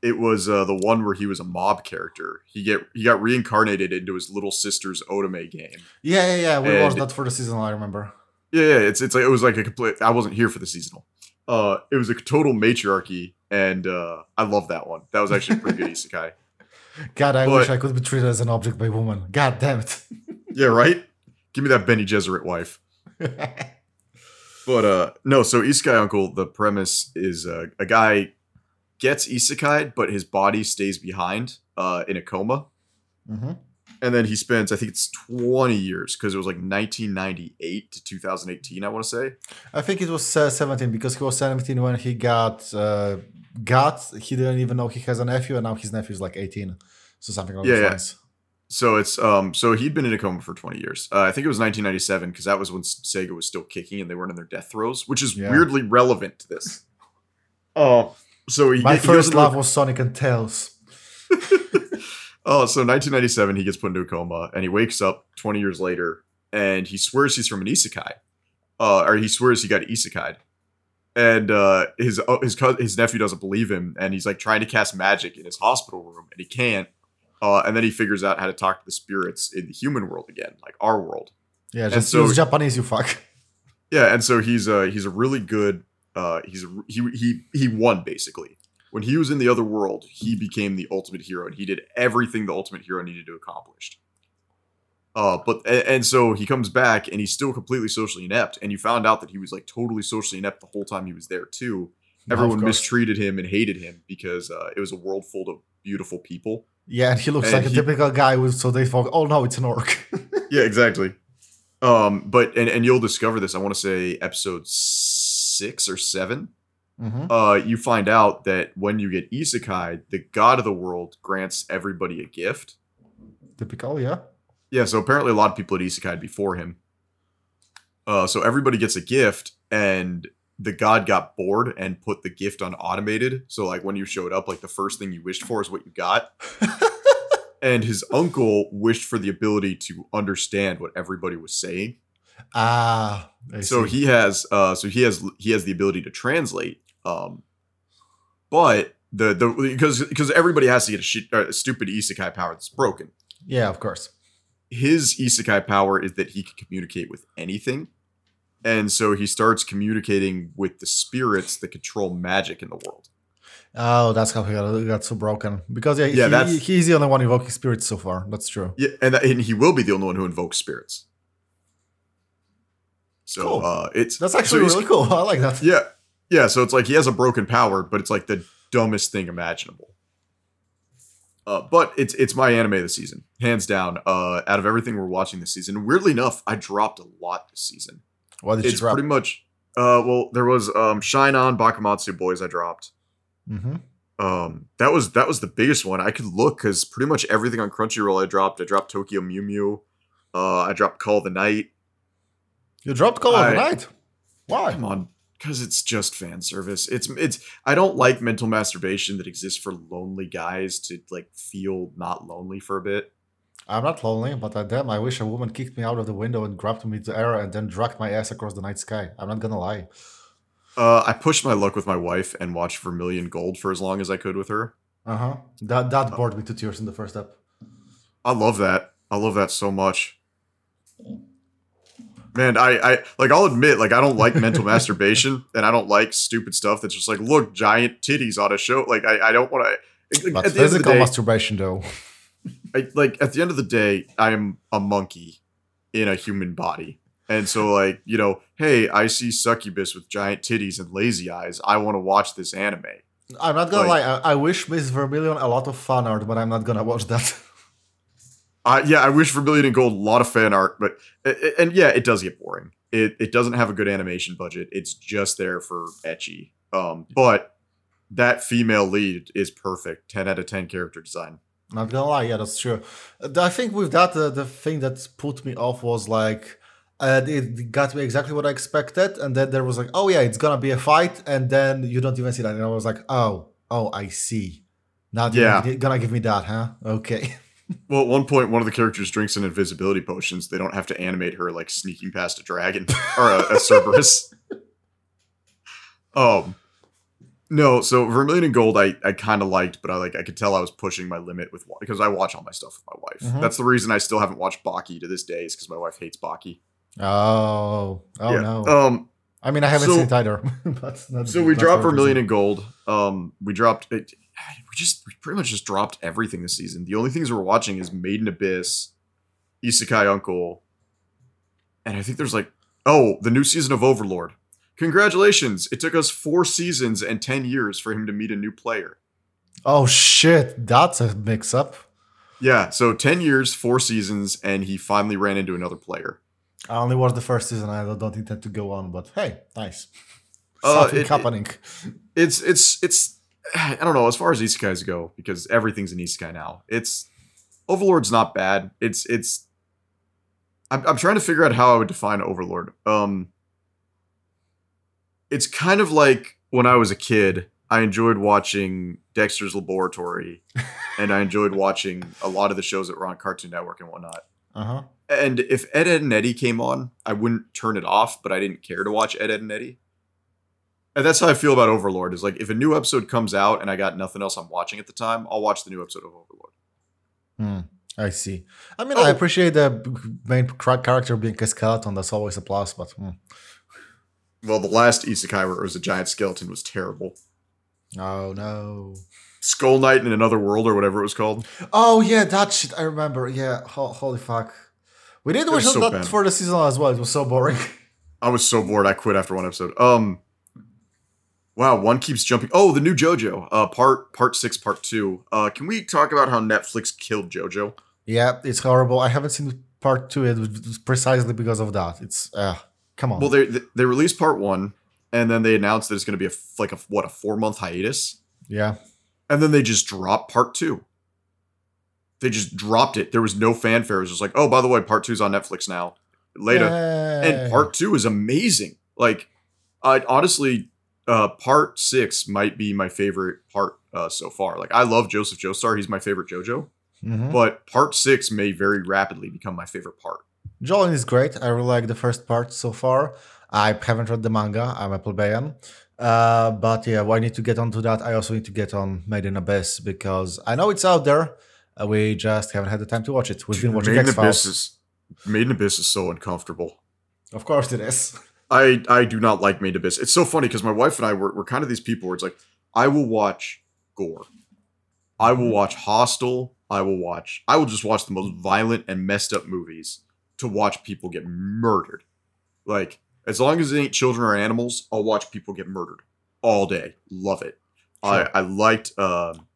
it was uh, the one where he was a mob character. He get he got reincarnated into his little sister's Otome game. Yeah, yeah, yeah. We And- watched that for the season. I remember. Yeah, yeah, it's it's like it was like a complete. I wasn't here for the seasonal. Uh, it was a total matriarchy, and uh, I love that one. That was actually a pretty good isekai. God, I But- wish I could be treated as an object by woman. God damn it. Yeah, right. Give me that Bene Gesserit wife. But uh, no. So isekai uncle. The premise is uh, a guy gets isekai, but his body stays behind uh, in a coma, hmm and then he spends I think it's twenty years because it was like 1998 to 2018. I want to say. I think it was uh, 17 because he was 17 when he got uh, got. He didn't even know he has a nephew, and now his nephew is like 18. So something like Yeah, lines. So it's um so he'd been in a coma for 20 years. Uh, I think it was 1997 because that was when Sega was still kicking and they weren't in their death throes, which is Yeah. weirdly relevant to this. Oh, so he, My he first love was Sonic and Tails. oh, so 1997 he gets put into a coma and he wakes up 20 years later and he swears he's from an isekai, uh, or he swears he got isekai, and uh, his uh, his his nephew doesn't believe him, and he's like trying to cast magic in his hospital room, and he can't. Uh, and then he figures out how to talk to the spirits in the human world again, like our world. Yeah, And just so- Japanese, you fuck. Yeah, and so he's a he's a really good. Uh, he's a, he he he won basically. When he was in the other world, he became the ultimate hero, and he did everything the ultimate hero needed to accomplish. Uh, but a- and so he comes back, and he's still completely socially inept. And you found out that he was like totally socially inept the whole time he was there too. Everyone mistreated him and hated him because uh, it was a world full of beautiful people. Yeah, and he looks And like a he- typical guy with so they thought, oh no, it's an orc. Yeah, exactly. Um, but and and you'll discover this. I want to say episode six or seven. hmm uh, you find out that when you get isekai, the god of the world grants everybody a gift. Typical, yeah. Yeah, so apparently a lot of people had isekai before him. Uh, so everybody gets a gift, and the god got bored and put the gift on automated. So like when you showed up, like the first thing you wished for is what you got. and his uncle wished for the ability to understand what everybody was saying. Ah, I so see. he has uh so he has he has the ability to translate um but the the because because everybody has to get a, uh, a stupid isekai power that's broken yeah, of course. his isekai power is that he can communicate with anything and so he starts communicating with the spirits that control magic in the world Oh, that's how he got, he got so broken. Because yeah, Yeah, he, he's the only one invoking spirits so far. That's true. yeah and, and he will be the only one who invokes spirits so Cool. uh it's That's actually he's- really cool. I like that. Yeah. Yeah, so it's like he has a broken power, but it's like the dumbest thing imaginable. Uh, but it's it's my anime of the season, hands down. Uh, out of everything we're watching this season, weirdly enough, I dropped a lot this season. What did you it's drop? pretty much. Uh, well, there was um, Shine On Bakumatsu Boys. I dropped. hmm Um, that was that was the biggest one. I could look because pretty much everything on Crunchyroll I dropped. I dropped Tokyo Mew Mew. Uh, I dropped Call of the Night. You dropped Call of the Night. Why? Come on, because it's just fan service. It's it's. I don't like mental masturbation that exists for lonely guys to like feel not lonely for a bit. I'm not lonely, but uh, damn, I wish a woman kicked me out of the window and grabbed me to the air and then dragged my ass across the night sky. I'm not gonna lie. Uh, I pushed my luck with my wife and watched Vermeil in Gold for as long as I could with her. Uh huh. That that bored me to tears in the first step. I love that. I love that so much. Man, I, I like I'll admit, like I don't like mental masturbation and I don't like stupid stuff that's just like, look, giant titties on a show. Like I, I don't want to at the end of the physical day, masturbation, though. I, like at the end of the day, I am a monkey in a human body. And so like, you know, hey, I see succubus with giant titties and lazy eyes. I want to watch this anime. I'm not gonna Like- lie. I, I wish Miss Vermilion a lot of fan art, but I'm not gonna watch that. Uh, yeah, I wish Vermilion and Gold a lot of fan art, but and yeah, it does get boring. It it doesn't have a good animation budget. It's just there for ecchi. Um, but that female lead is perfect. Ten out of ten character design. Not gonna lie, yeah, that's true. I think with that, uh, the thing that put me off was like, uh, it got me exactly what I expected, and then there was like, oh yeah, it's gonna be a fight, and then you don't even see that, and I was like, oh, oh, I see. Not Yeah. yeah. gonna give me that, huh? Okay. Well, at one point, one of the characters drinks an invisibility potion, so they don't have to animate her like sneaking past a dragon or a, a Cerberus. um, no. So Vermilion and Gold, I I kind of liked, but I like I could tell I was pushing my limit with because I watch all my stuff with my wife. Mhm. That's the reason I still haven't watched Baki to this day, is because my wife hates Baki. Oh, oh Yeah. no. Um. I mean, I haven't so- seen it either. but not, So we not dropped Vermilion and Gold. Um. We dropped it. We just we pretty much just dropped everything this season. The only things we're watching is Made in Abyss, Isekai Uncle, and I think there's like oh the new season of Overlord. Congratulations! It took us four seasons and ten years for him to meet a new player. Oh shit, that's a mix-up. Yeah, so ten years, four seasons, and he finally ran into another player. I only watched the first season. I don't intend to go on, but hey, nice. Uh, Something it- happening. it's it's it's I don't know as far as isekais go because everything's an isekai now. It's Overlord's not bad. It's it's I'm I'm trying to figure out how I would define Overlord. Um it's kind of like when I was a kid, I enjoyed watching Dexter's Laboratory and I enjoyed watching a lot of the shows that were on Cartoon Network and whatnot. Uh huh. And if Ed, Edd n Eddy came on, I wouldn't turn it off, but I didn't care to watch Ed, Edd n Eddy. And that's how I feel about Overlord. Is like if a new episode comes out and I got nothing else I'm watching at the time, I'll watch the new episode of Overlord. Hmm. I see. I mean, Oh. I appreciate the main character being a skeleton. That's always a plus. But hmm. Well, the last Isekai where it was a giant skeleton was terrible. oh no. Skull Knight in another world or whatever it was called. Oh yeah, that shit. I remember. Yeah. Ho- holy fuck. We did watch so that bad. for the season as well. It was so boring. I was so bored I quit after one episode. Um Wow, one keeps jumping. Oh, the new JoJo, uh part part 6 part 2. Uh can we talk about how Netflix killed JoJo? yeah, it's horrible. I haven't seen part two. It was precisely because of that. It's uh, come on. Well, they they released part 1 and then they announced that it's going to be a like a what, a 4 month hiatus yeah. and then they just dropped part 2. They just dropped it. There was no fanfare. It was just like, "Oh, by the way, part 2 is on Netflix now." Later. Yay. and part two is amazing. Like, I honestly, uh, part six might be my favorite part uh, so far. Like, I love Joseph Joestar; he's my favorite JoJo. Mhm. But part six may very rapidly become my favorite part. Jolyne is great. I really like the first part so far. I haven't read the manga. I'm a plebeian. Uh, but yeah, well, I need to get onto that. I also need to get on Made in Abyss because I know it's out there. Uh, we just haven't had the time to watch it. We've been watching Made in X Abyss Files. is Made in Abyss is so uncomfortable. Of course, it is. I I do not like Made in Abyss. It's so funny because my wife and I were, we're kind of these people where it's like I will watch gore, I will watch Hostel, I will watch I will just watch the most violent and messed up movies to watch people get murdered. Like as long as it ain't children or animals, I'll watch people get murdered all day. Love it. Sure. I I liked um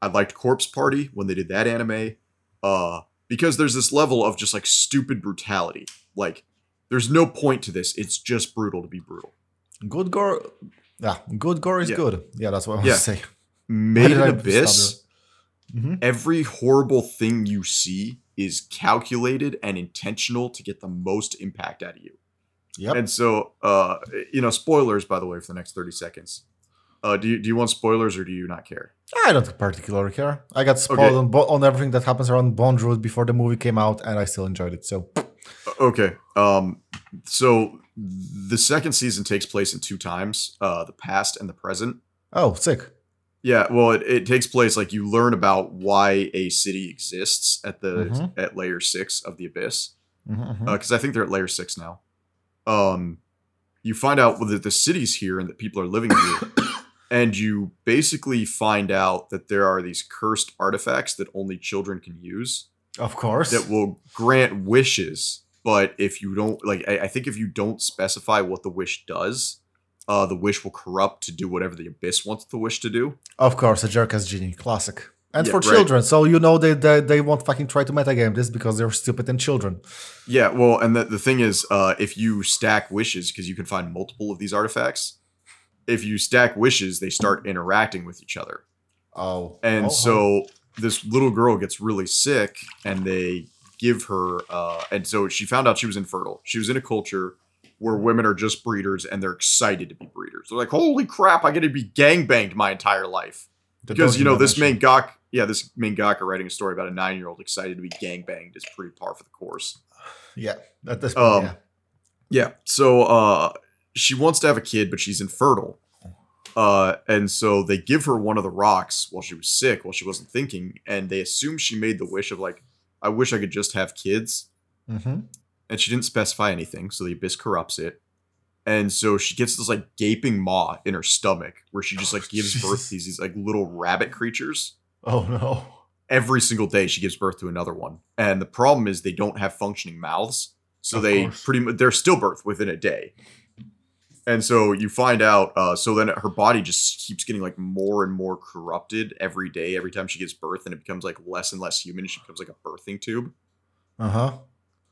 I liked Corpse Party when they did that anime. Uh because there's this level of just like stupid brutality. Like there's no point to this. It's just brutal to be brutal. Good gore. Yeah, good gore is Yeah. good. Yeah, that's what I want Yeah. to say. Made in Abyss, hmm every horrible thing you see is calculated and intentional to get the most impact out of you. Yep. And so, uh, you know, spoilers, by the way, for the next 30 seconds. Uh, do you do you want spoilers or do you not care? I don't particularly care. I got spoiled Okay. on, on everything that happens around Bondrewd before the movie came out, and I still enjoyed it. So Okay. Um, so the second season takes place in two times, uh, the past and the present. Oh, sick. Yeah, well, it, it takes place like you learn about why a city exists at the Mhm. at layer six of the abyss. Mhm, mhm. because I think they're at layer six now. Um, you find out that the city's here and that people are living here, and you basically find out that there are these cursed artifacts that only children can use of course. that will grant wishes. But if you don't like, I, I think if you don't specify what the wish does, uh, the wish will corrupt to do whatever the abyss wants the wish to do. Of course, a jerk as genie, classic. And Yeah, for right. children, so you know they, they they won't fucking try to metagame this because they're stupid and children. Yeah, well, and the, the thing is, uh, if you stack wishes, because you can find multiple of these artifacts, if you stack wishes, they start interacting with each other. Oh, And Oh, so this little girl gets really sick, and they give her, uh, and so she found out she was infertile. She was in a culture where women are just breeders, and they're excited to be breeders. They're like, "Holy crap! I get to be gangbanged my entire life." Because you know this gawk, yeah, this mangaka writing a story about a nine-year-old excited to be gangbanged is pretty par for the course. Yeah, at this point, Um, yeah. Yeah. So uh she wants to have a kid, but she's infertile. Uh and so they give her one of the rocks while she was sick, while she wasn't thinking, and they assume she made the wish of like, I wish I could just have kids. hmm And she didn't specify anything, so the abyss corrupts it. And so she gets this like gaping maw in her stomach where she just like gives birth to these, these like little rabbit creatures. Oh no. Every single day she gives birth to another one. And the problem is they don't have functioning mouths. So Of they course. pretty much they're stillbirth within a day. And so you find out, uh, so then her body just keeps getting like more and more corrupted every day, every time she gives birth, and it becomes like less and less human. She becomes like a birthing tube. Uh huh.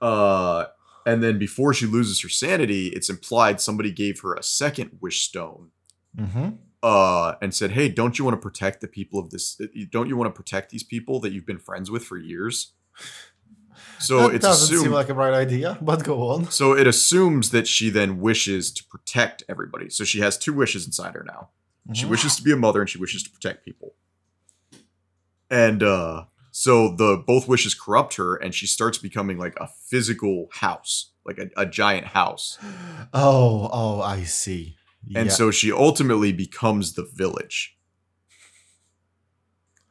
Uh, and then before she loses her sanity, it's implied somebody gave her a second wish stone hmm uh, and said, "Hey, don't you want to protect the people of this? Don't you want to protect these people that you've been friends with for years?" So it's doesn't assumed. seem like a bright idea, but go on. so it assumes that she then wishes to protect everybody. So she has two wishes inside her now. She Mhm. wishes to be a mother and she wishes to protect people. And uh, So the both wishes corrupt her, and she starts becoming like a physical house, like a, a giant house. Oh, oh, I see. And Yeah. so she ultimately becomes the village.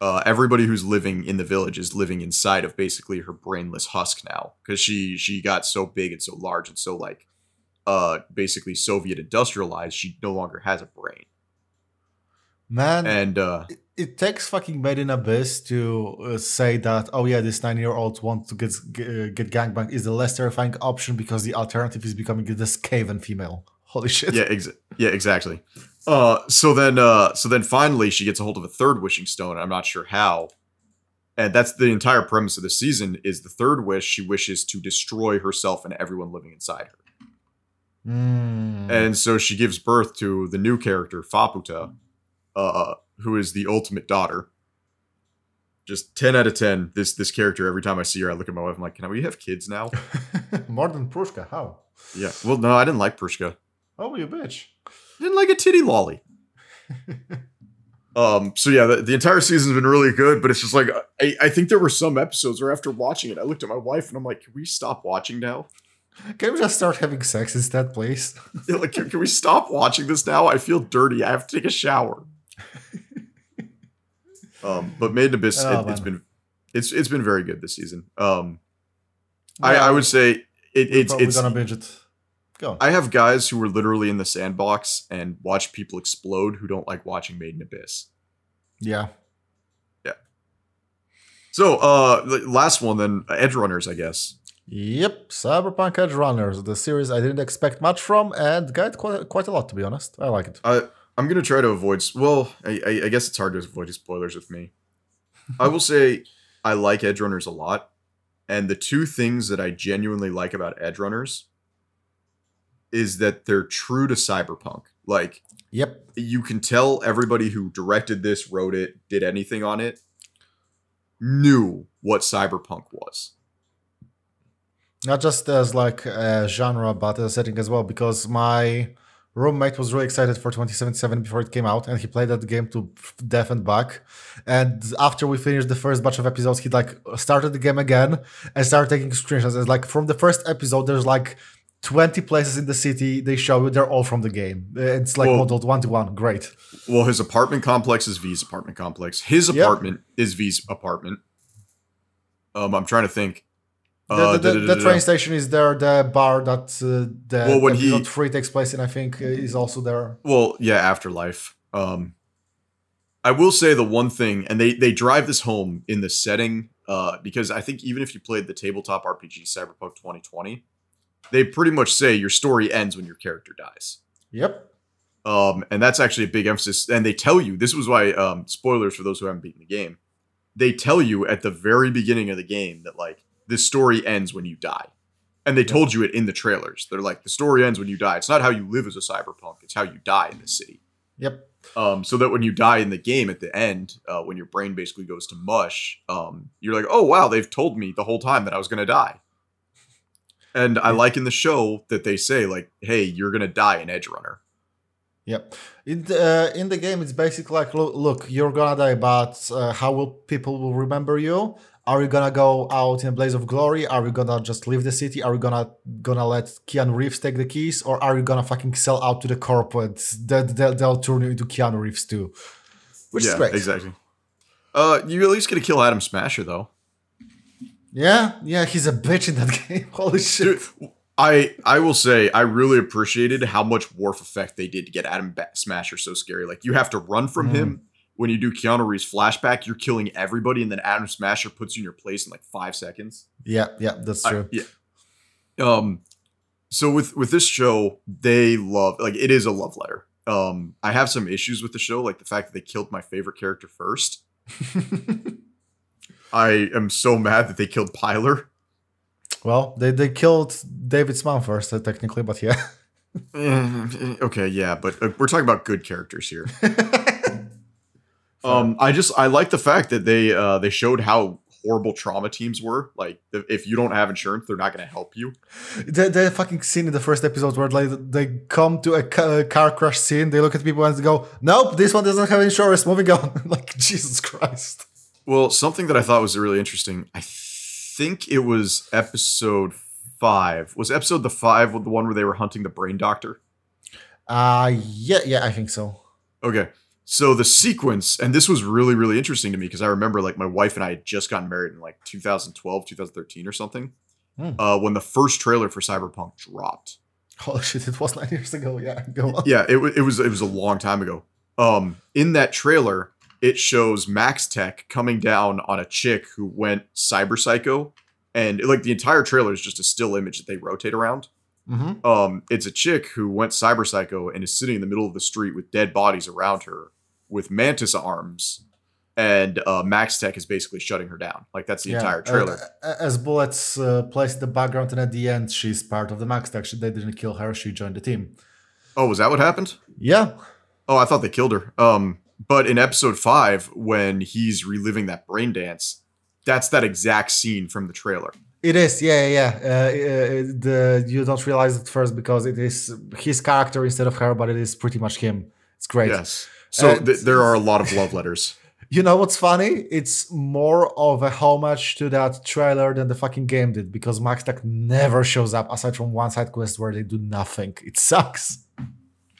Uh, everybody who's living in the village is living inside of basically her brainless husk now because she she got so big and so large and so like uh basically Soviet industrialized. She no longer has a brain, man, and uh, it, it takes fucking Made in Abyss to uh, say that. Oh yeah, this nine-year-old wants to get g- get gangbang is the less terrifying option because the alternative is becoming this Caven female. Holy shit! yeah, ex- yeah, exactly. Uh, so then, uh, so then finally, she gets a hold of a third wishing stone. I'm not sure how, and that's the entire premise of the season. Is the third wish she wishes to destroy herself and everyone living inside her, Mm. and so she gives birth to the new character Faputa, uh, who is the ultimate daughter. Just ten out of ten. This this character. Every time I see her, I look at my wife. I'm like, can we have kids now? More than Prushka, how? yeah. Well, no, I didn't like Prushka. Oh, you bitch. I didn't like a titty lolly. um. So yeah, the, the entire season's been really good, but it's just like I, I think there were some episodes where after watching it, I looked at my wife and I'm like, can we stop watching now? Can we just start having sex instead, please? Yeah, like, can, can we stop watching this now? I feel dirty. I have to take a shower. Um. But Made in Abyss, Oh, it, it's man. been it's it's been very good this season. Um. I Yeah, I would say it, it's it's gonna binge it. Go on. I have guys who were literally in the sandbox and watch people explode who don't like watching Made in Abyss. yeah. Yeah. So, uh, the last one then, Edgerunners, I guess. Yep, Cyberpunk Edgerunners, the series I didn't expect much from, and got quite, quite a lot to be honest. I like it. I I'm gonna try to avoid. Well, I, I, I guess it's hard to avoid spoilers with me. I will say I like Edgerunners a lot, and the two things that I genuinely like about Edgerunners is that they're true to Cyberpunk. Like Yep. you can tell everybody who directed this, wrote it, did anything on it, knew what Cyberpunk was. Not just as like a genre, but a setting as well, because my roommate was really excited for 2077 before it came out, and he played that game to death and back. And after we finished the first batch of episodes, he like started the game again and started taking screenshots. And like from the first episode, there's like 20 places in the city they show you, they're all from the game. It's like Well- modeled one to one. Great. Well, his apartment complex is V's apartment complex. His Yep. apartment is V's apartment. Um, I'm trying to think. The, Uh, the, the, the da-da-da-da-da. train station is there. The bar that uh, the Well, when he- episode three takes place in, I think, uh, is also there. Well, yeah, afterlife. Um, I will say the one thing, and they they drive this home in the setting, uh, because I think even if you played the tabletop RPG Cyberpunk 2020, they pretty much say your story ends when your character dies. Yep. Um, and that's actually a big emphasis. And they tell you this was why um, spoilers for those who haven't beaten the game. They tell you at the very beginning of the game that like this story ends when you die, and they told you it in the trailers. They're like the story ends when you die. It's not how you live as a cyberpunk; it's how you die in the city. Yep. Um, so that when you die in the game at the end, uh, when your brain basically goes to mush, um, you're like, oh wow, they've told me the whole time that I was gonna die. And I like in the show that they say like, hey, you're gonna die in Edgerunner. Yep. In the, uh, in the game, it's basically like, look, look you're gonna die, but uh, how will people will remember you? Are we gonna go out in a blaze of glory? Are we gonna just leave the city? Are we gonna gonna let Keanu Reeves take the keys, or are we gonna fucking sell out to the corporates that they'll, they'll turn you into Keanu Reeves too? Which yeah, is great. exactly. Uh, you at least get to kill Adam Smasher though. Yeah, yeah, he's a bitch in that game. Holy shit. Dude, I I will say I really appreciated how much Wharf effect they did to get Adam Ba- Smasher so scary. Like you have to run from Mm. him when you do Keanu Reeves flashback. You're killing everybody, and then Adam Smasher puts you in your place in like five seconds. Yeah, yeah, that's I- true. yeah. Um. So with with this show, they love like it is a love letter. Um. I have some issues with the show, like the fact that they killed my favorite character first. I am so mad that they killed Pilar. well, they, they killed David's mom first, uh, technically, but yeah. Eh, okay, yeah, but uh, we're talking about good characters here. Um, I just I like the fact that they uh they showed how horrible trauma teams were. Like if you don't have insurance, they're not going to help you. the, the fucking scene in the first episode where like they come to a car crash scene, they look at people and they go, "Nope, this one doesn't have insurance." Moving on. like Jesus Christ. Well, something that I thought was really interesting. I think it was episode five. Was episode the five the one where they were hunting the brain doctor? Uh yeah, yeah, I think so. Okay. So the sequence, and this was really, really interesting to me because I remember like my wife and I had just gotten married in like 2012, 2013 or something. Hmm. Uh, when the first trailer for Cyberpunk dropped. Oh shit, it was nine years ago. Yeah, go on. Yeah, it, it was it was a long time ago. Um, in that trailer, it shows MaxTac coming down on a chick who went cyber psycho, and like the entire trailer is just a still image that they rotate around. Mm-hmm. Um, it's a chick who went cyber psycho and is sitting in the middle of the street with dead bodies around her with mantis arms, and uh, MaxTac is basically shutting her down. Like that's the entire trailer. Uh, as bullets uh, placed in the background, and at the end, she's part of the MaxTac. She- They didn't kill her; she joined the team. oh, was that what happened? Yeah, Oh, I thought they killed her. Um, but in episode five, when he's reliving that brain dance, that's that exact scene from the trailer. it is. Yeah, yeah. yeah. Uh, uh, the you don't realize it first because it is his character instead of her, but it is pretty much him. It's great. Yes. So th- there are a lot of love letters. You know what's funny? It's more of a homage to that trailer than the fucking game did because MaxTac never shows up aside from one side quest where they do nothing. It sucks.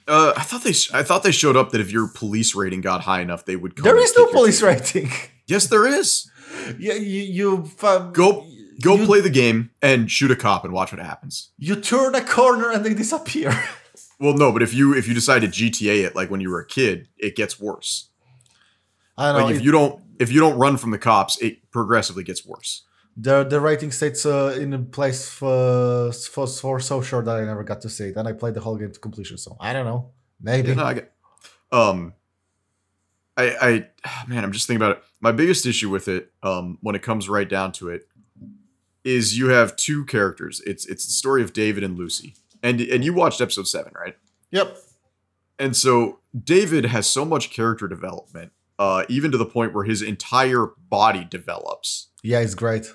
Uh, I thought they sh- I thought they showed up that if your police rating got high enough, they would. Come There is no police rating. Yes, there is. yeah, you you um, Go go you, play the game and shoot a cop and watch what happens. You turn a corner and they disappear. Well, no, but if you if you decide to GTA it like when you were a kid, it gets worse. I don't know. Like if you don't if you don't run from the cops, it progressively gets worse. the the rating states uh, in a place for, for for so sure that I never got to see it, and I played the whole game to completion. So I don't know. Maybe. Yeah, no, I get. Um, I, I, man, I'm just thinking about it. My biggest issue with it, um, when it comes right down to it, is you have two characters. It's it's the story of David and Lucy, and and you watched episode seven, right? Yep. And so David has so much character development, uh, even to the point where his entire body develops, Yeah, it's great.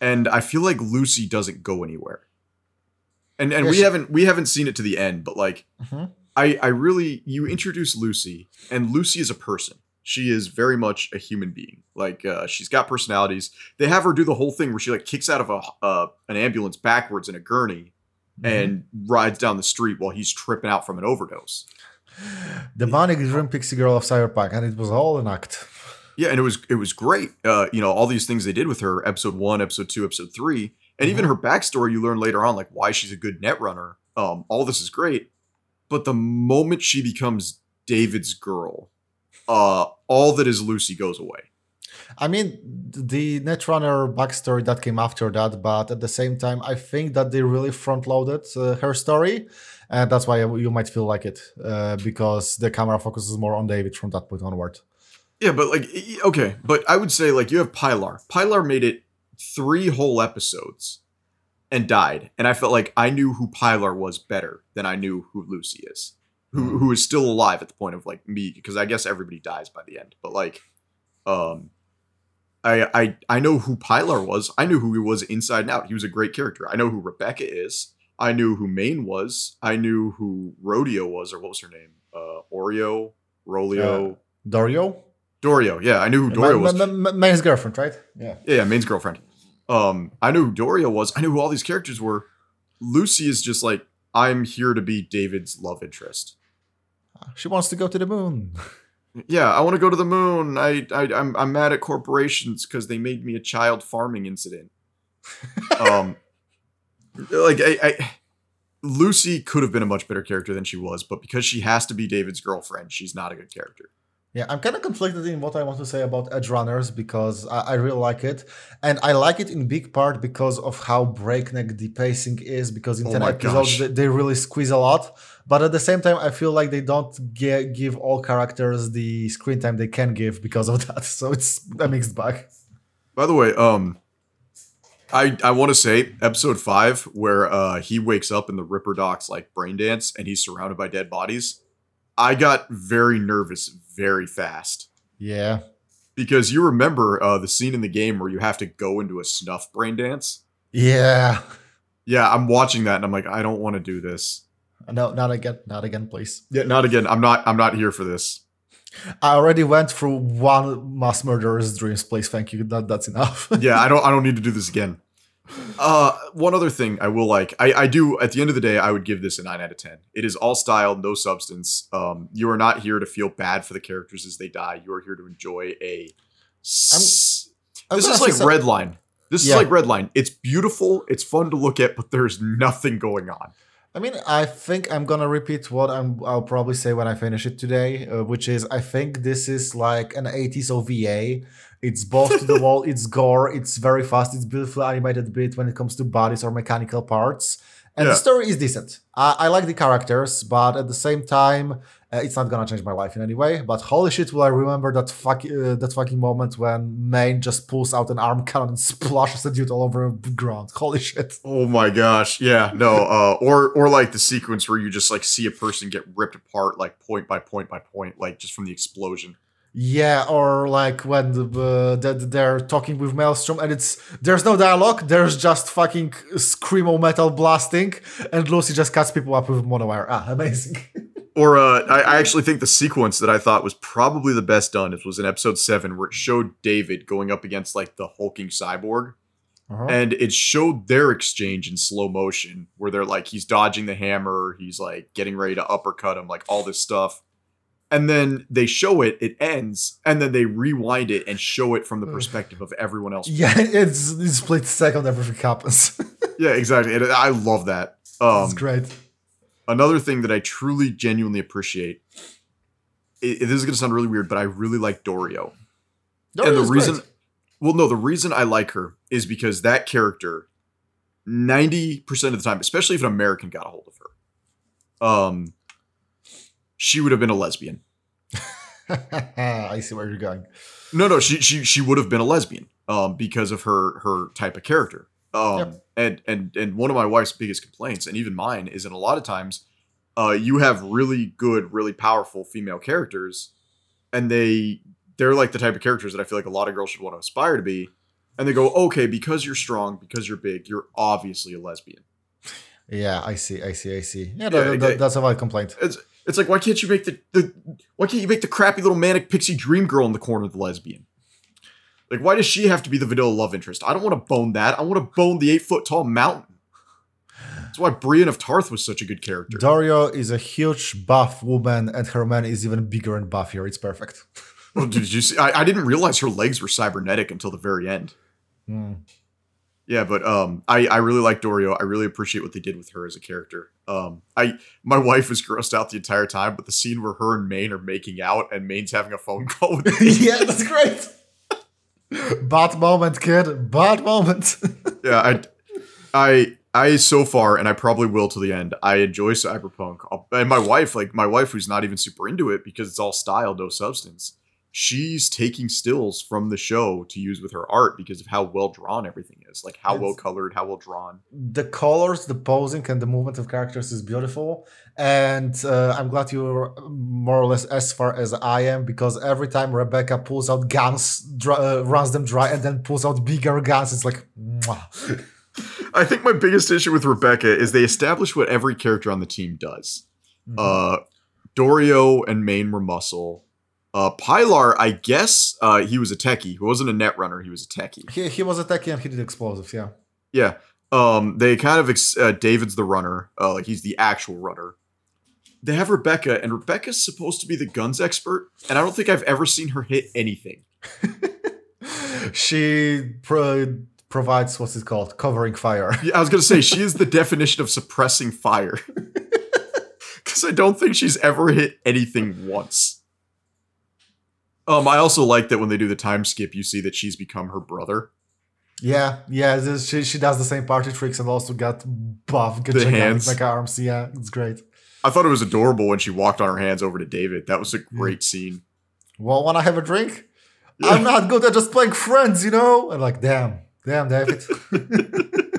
and I feel like Lucy doesn't go anywhere. And and Yeah, we she- haven't we haven't seen it to the end, but like Mhm. I, I really you introduce Lucy, and Lucy is a person. She is very much a human being. Like uh, she's got personalities. They have her do the whole thing where she like kicks out of a uh, an ambulance backwards in a gurney and rides down the street while he's tripping out from an overdose. the manic dream pixie girl of cyberpunk, and it was all an act. Yeah, and it was it was great. Uh, you know all these things they did with her, episode one, episode two, episode three, and even her backstory. You learn later on, like why she's a good net runner. Um, all this is great, but the moment she becomes David's girl, uh, all that is Lucy goes away. I mean, the Netrunner backstory that came after that, but at the same time, I think that they really front loaded uh, her story, and that's why you might feel like it uh, because the camera focuses more on David from that point onward. Yeah, but like okay, but I would say like you have Pilar. Pilar made it three whole episodes and died, and I felt like I knew who Pilar was better than I knew who Lucy is, who who is still alive at the point of like me, because I guess everybody dies by the end. But like, um, I I I know who Pilar was. I knew who he was inside and out. He was a great character. I know who Rebecca is. I knew who Maine was. I knew who Rodeo was, or what was her name? Uh, Oreo, Rolio. Dario, Dorio, yeah, I knew who Dorio was. Ma- ma- ma- Maine's girlfriend, right? Yeah. Yeah, yeah, Maine's girlfriend. Um, I knew who Dorio was. I knew who all these characters were. Lucy is just like I'm here to be David's love interest. She wants to go to the moon. Yeah, I want to go to the moon. I, I I'm I'm mad at corporations because they made me a child farming incident. um, like I, I, Lucy could have been a much better character than she was, but because she has to be David's girlfriend, she's not a good character. Yeah, I'm kind of conflicted in what I want to say about Edgerunners because I, I really like it, and I like it in big part because of how breakneck the pacing is. Because in Oh ten episodes they, they really squeeze a lot, but at the same time I feel like they don't ge- give all characters the screen time they can give because of that. So it's a mixed bag. By the way, um, I I want to say episode five where uh he wakes up in the Ripper Docks like brain dance and he's surrounded by dead bodies. I got very nervous very fast Yeah, because you remember uh the scene in the game where you have to go into a snuff brain dance. yeah. Yeah, I'm watching that and I'm like, I don't want to do this. No, not again, not again, please. Yeah, not again. I'm not. I'm not here for this. I already went through one mass murderer's dreams. Please, thank you. That that's enough. yeah, I don't I don't need to do this again. Uh, one other thing I will like, I, I do at the end of the day, I would give this a nine out of ten. It is all style, no substance. Um, you are not here to feel bad for the characters as they die. You are here to enjoy a. s- I'm this gonna is like some- Redline. This Yeah. is like Redline. It's beautiful. It's fun to look at, but there's nothing going on. I mean, I think I'm gonna repeat what I'm. I'll probably say when I finish it today, uh, which is I think this is like an 80s OVA. It's both to the wall, it's gore, it's very fast, it's beautifully animated bit when it comes to bodies or mechanical parts, and Yeah. the story is decent. I, I like the characters, but at the same time, uh, it's not gonna change my life in any way. But holy shit, will I remember that fuck, uh, that fucking moment when Maine just pulls out an arm cannon and splashes a dude all over the ground. Holy shit. Oh my gosh. Yeah. No. Uh, or or like the sequence where you just like see a person get ripped apart, like point by point by point, like just from the explosion. Yeah, or like when the, uh, that they're talking with Maelstrom and it's there's no dialogue, there's just fucking screamo metal blasting, and Lucy just cuts people up with monowire. Ah, amazing. Or uh, I, I actually think the sequence that I thought was probably the best done is was in episode seven where it showed David going up against like the hulking cyborg, Uh-huh. and it showed their exchange in slow motion where they're like he's dodging the hammer, he's like getting ready to uppercut him, like all this stuff. And then they show it, it ends, and then they rewind it and show it from the perspective of everyone else. Yeah, it's it's split second everything happens. Yeah, exactly. And I love that. Um, it's great. another thing that I truly, genuinely appreciate. It, this is going to sound really weird, but I really like Dorio. and the reason, great. well, no, the reason I like her is because that character, ninety percent of the time, especially if an American got a hold of her, um, she would have been a lesbian. I see where you're going. No, no, she she she would have been a lesbian, um, because of her her type of character. Um, Yep. and and and one of my wife's biggest complaints, and even mine, is that a lot of times, uh, you have really good, really powerful female characters, and they they're like the type of characters that I feel like a lot of girls should want to aspire to be, and they go, okay, because you're strong, because you're big, you're obviously a lesbian. Yeah, I see, I see, I see. Yeah, Yeah, that, that- that's a valid complaint. It's it's like why can't you make the, the why can't you make the crappy little manic pixie dream girl in the corner the lesbian? Like why does she have to be the vanilla love interest? I don't want to bone that. I want to bone the eight foot tall mountain. That's why Brienne of Tarth was such a good character. Dario is a huge buff woman, and her man is even bigger and buffier. It's perfect. Well, did you see? I, I didn't realize her legs were cybernetic until the very end. Hmm. Yeah, but um, I I really like Dorio. I really appreciate what they did with her as a character. Um, I my wife was grossed out the entire time, but the scene where her and Maine are making out and Maine's having a phone call with yeah, that's great. Bad moment, kid. Bad moment. yeah, I, I, I so far, and I probably will to the end. I enjoy cyberpunk, I'll- and my wife, like my wife, who's not even super into it because it's all style, no substance. She's taking stills from the show to use with her art because of how well drawn everything is, like how Yes. well colored, how well drawn. the colors, the posing, and the movement of characters is beautiful. And uh, I'm glad you're more or less as far as I am because every time Rebecca pulls out guns, uh, runs them dry, and then pulls out bigger guns, it's like. I think my biggest issue with Rebecca is they establish what every character on the team does. Uh, Dorio and Maine were muscle. Uh, Pilar, I guess uh, he was a techie. He wasn't a net runner. He was a techie. he, he was a techie and he did explosives, yeah. Yeah. Um, they kind of ex- uh, David's the runner. Uh, like he's the actual runner. They have Rebecca, and Rebecca's supposed to be the guns expert, and I don't think I've ever seen her hit anything. she pro- provides what's it called? Covering fire. Yeah, I was gonna say she is the definition of suppressing fire, because I don't think she's ever hit anything once. Um, I also like that when they do the time skip, you see that she's become her brother. Yeah, yeah, she, she does the same party tricks and also got buff, got The hands. mech arms. Yeah, it's great. I thought it was adorable when she walked on her hands over to David. That was a great scene. Well, want to have a drink? I'm not good at just playing friends, you know? And like, damn, damn, David.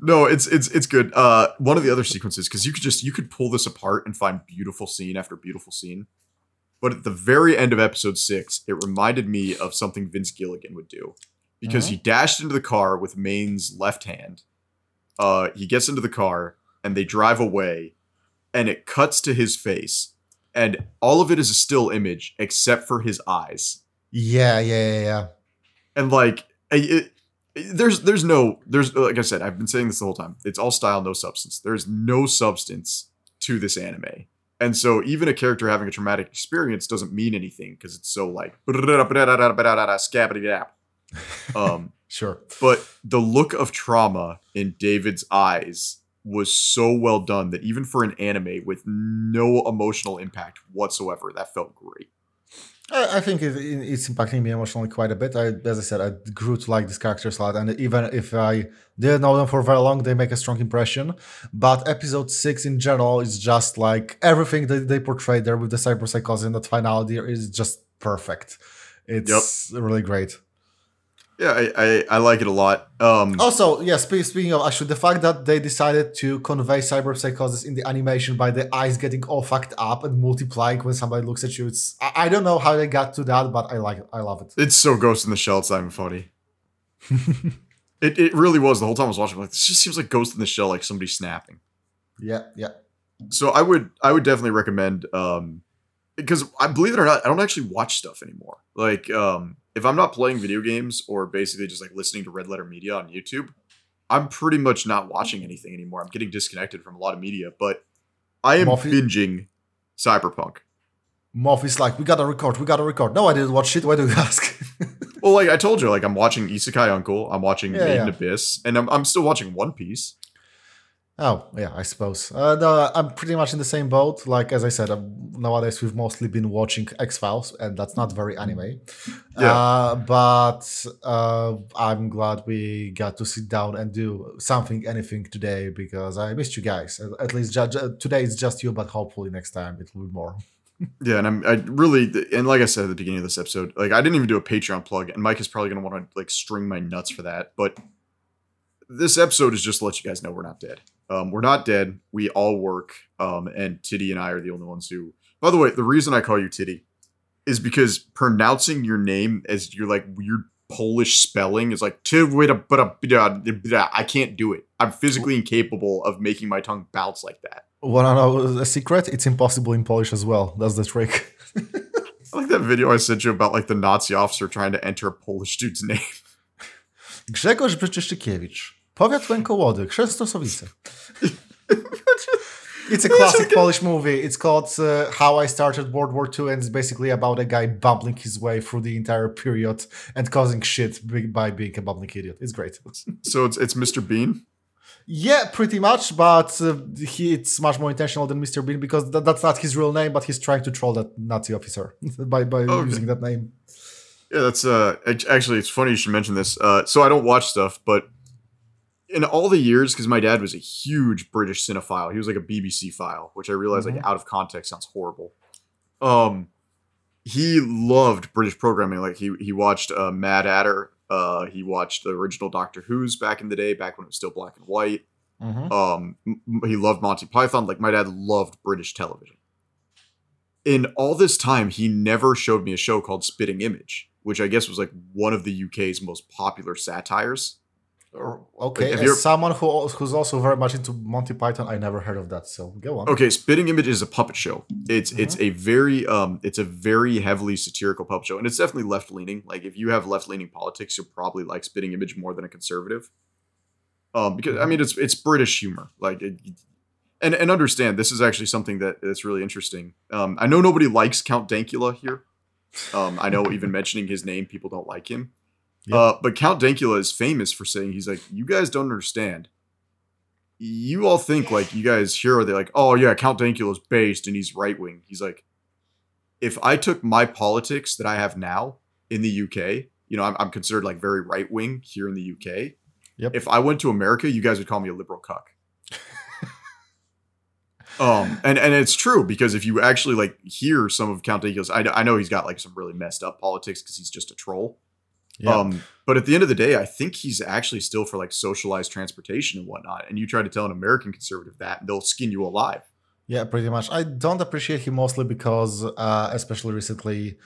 no, it's it's it's good. Uh, one of the other sequences because you could just you could pull this apart and find beautiful scene after beautiful scene. But at the very end of episode six, it reminded me of something Vince Gilligan would do because he dashed into the car with Maine's left hand. Uh, he gets into the car and they drive away, and it cuts to his face, and all of it is a still image except for his eyes. Yeah, yeah, yeah, yeah. And like, it, it, there's there's no there's like I said, I've been saying this the whole time. It's all style, no substance. There's no substance to this anime. And so even a character having a traumatic experience doesn't mean anything because it's so like um Sure. but the look of trauma in David's eyes was so well done that even for an anime with no emotional impact whatsoever, that felt great. I, I think it, it- it's impacting me emotionally quite a bit. I, as I said, I grew to like these characters a lot, and even if I didn't know them for very long, they make a strong impression. But episode six in general is just like everything that they portray there with the cyberpsychosis and that finality is just perfect. It's really great. Yeah, I, I, I like it a lot. Um, Also, yeah, spe- speaking of actually, the fact that they decided to convey cyberpsychosis in the animation by the eyes getting all fucked up and multiplying when somebody looks at you, it's I, I don't know how they got to that, but I like it. I love it. It's so Ghost in the Shell. It's not even funny. it it really was the whole time I was watching. I'm like this just seems like Ghost in the Shell, like somebody snapping. Yeah, yeah. So I would I would definitely recommend um because I believe it or not, I don't actually watch stuff anymore. Like um if I'm not playing video games or basically just like listening to Red Letter Media on YouTube, I'm pretty much not watching anything anymore. I'm getting disconnected from a lot of media, but I am Moffy- binging Cyberpunk. Moff is like, we gotta record, we gotta record. No, I didn't watch shit. Why do you ask? Well, like I told you, like I'm watching Isekai Uncle, I'm watching Yeah, Made in yeah. Abyss, and I'm, I'm still watching One Piece. Oh, yeah, I suppose. Uh, no, I'm pretty much in the same boat. Like as I said, um, nowadays we've mostly been watching X Files, and that's not very anime. Yeah. Uh, but uh, I'm glad we got to sit down and do something, anything today because I missed you guys. At- At least ju- ju- today it's just you, but hopefully next time it will be more. Yeah, and I'm I really and like I said at the beginning of this episode, like I didn't even do a Patreon plug, and Mike is probably gonna want to like string my nuts for that. But this episode is just to let you guys know we're not dead. Um, we're not dead. We all work. Um, and Titty and I are the only ones who. By the way, the reason I call you Titty is because pronouncing your name as your like weird Polish spelling is like I can't do it. I'm physically incapable of making my tongue bounce like that. Wanna know a secret? It's impossible in Polish as well. That's the trick. I like that video I sent you about like the Nazi officer trying to enter a Polish dude's name. Grzegorz Bryczyszykiewicz. Powiat Łękołody, Chrzęstosowice. It's a classic Polish movie. It's called uh, How I Started World War II, and it's basically about a guy bumbling his way through the entire period and causing shit by being a bumbling idiot. It's great. So it's it's Mr. Bean. Yeah, pretty much, but uh, he, it's much more intentional than Mr. Bean because th- that's not his real name, but he's trying to troll that Nazi officer by, by Okay. using that name. Yeah, that's uh actually it's funny you should mention this. Uh, so I don't watch stuff, but in all the years, because my dad was a huge British cinephile, he was like a BBC file, which I realize like out of context sounds horrible. Um, he loved British programming. Like he he watched uh, Mad Adder. Uh, he watched the original Doctor Who's back in the day, back when it was still black and white. Mhm. Um, m- he loved Monty Python. Like my dad loved British television. In all this time, he never showed me a show called Spitting Image, which I guess was like one of the UK's most popular satires. Okay, have as someone who who's also very much into Monty Python, I never heard of that. So go on. Okay, Spitting Image is a puppet show. It's it's a very um it's a very heavily satirical puppet show, and it's definitely left leaning. Like if you have left leaning politics, you'll probably like Spitting Image more than a conservative. Um, because I mean it's it's British humor, like it, and and understand this is actually something that that's really interesting. Um, I know nobody likes Count Dankula here. Um, I know even mentioning his name, people don't like him. Yeah. Uh, but Count Dankula is famous for saying he's like, you guys don't understand. You all think like you guys here are they like, oh yeah, Count Dankula is based and he's right wing. He's like, if I took my politics that I have now in the UK, you know, I'm, I'm considered like very right wing here in the UK. Yep. If I went to America, you guys would call me a liberal cuck. Um, and and it's true because if you actually like hear some of Count Dankula's, I, I know he's got like some really messed up politics because he's just a troll. Yeah. Um, but at the end of the day, I think he's actually still for like socialized transportation and whatnot. And you try to tell an American conservative that, they'll skin you alive. Yeah, pretty much. I don't appreciate him mostly because, uh, especially recently,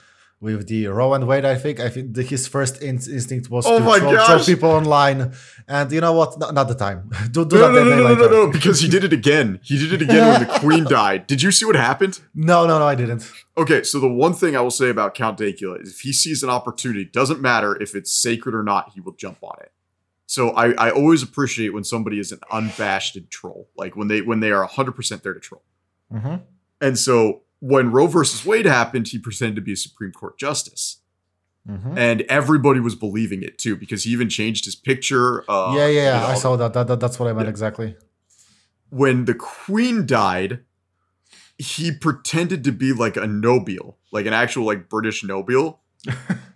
with the Roe and Wade. I think I think the, his first in- instinct was Oh to throw, throw people online, and you know what? No, not the time. do do No, that no, no, no, no, no, no, because he did it again. He did it again when the queen died. Did you see what happened? No, no, no, I didn't. Okay, so the one thing I will say about Count Dankula is if he sees an opportunity, doesn't matter if it's sacred or not, he will jump on it. So I, I always appreciate when somebody is an unabashed troll, like when they when they are 100% there to troll. hmm And so when Roe versus Wade happened, he pretended to be a Supreme Court justice. hmm And everybody was believing it too because he even changed his picture. Uh, yeah, yeah, you yeah. know, I saw that. that, that that's what I meant Yeah. exactly. when the queen died, he pretended to be like a nobile, like an actual like British nobile.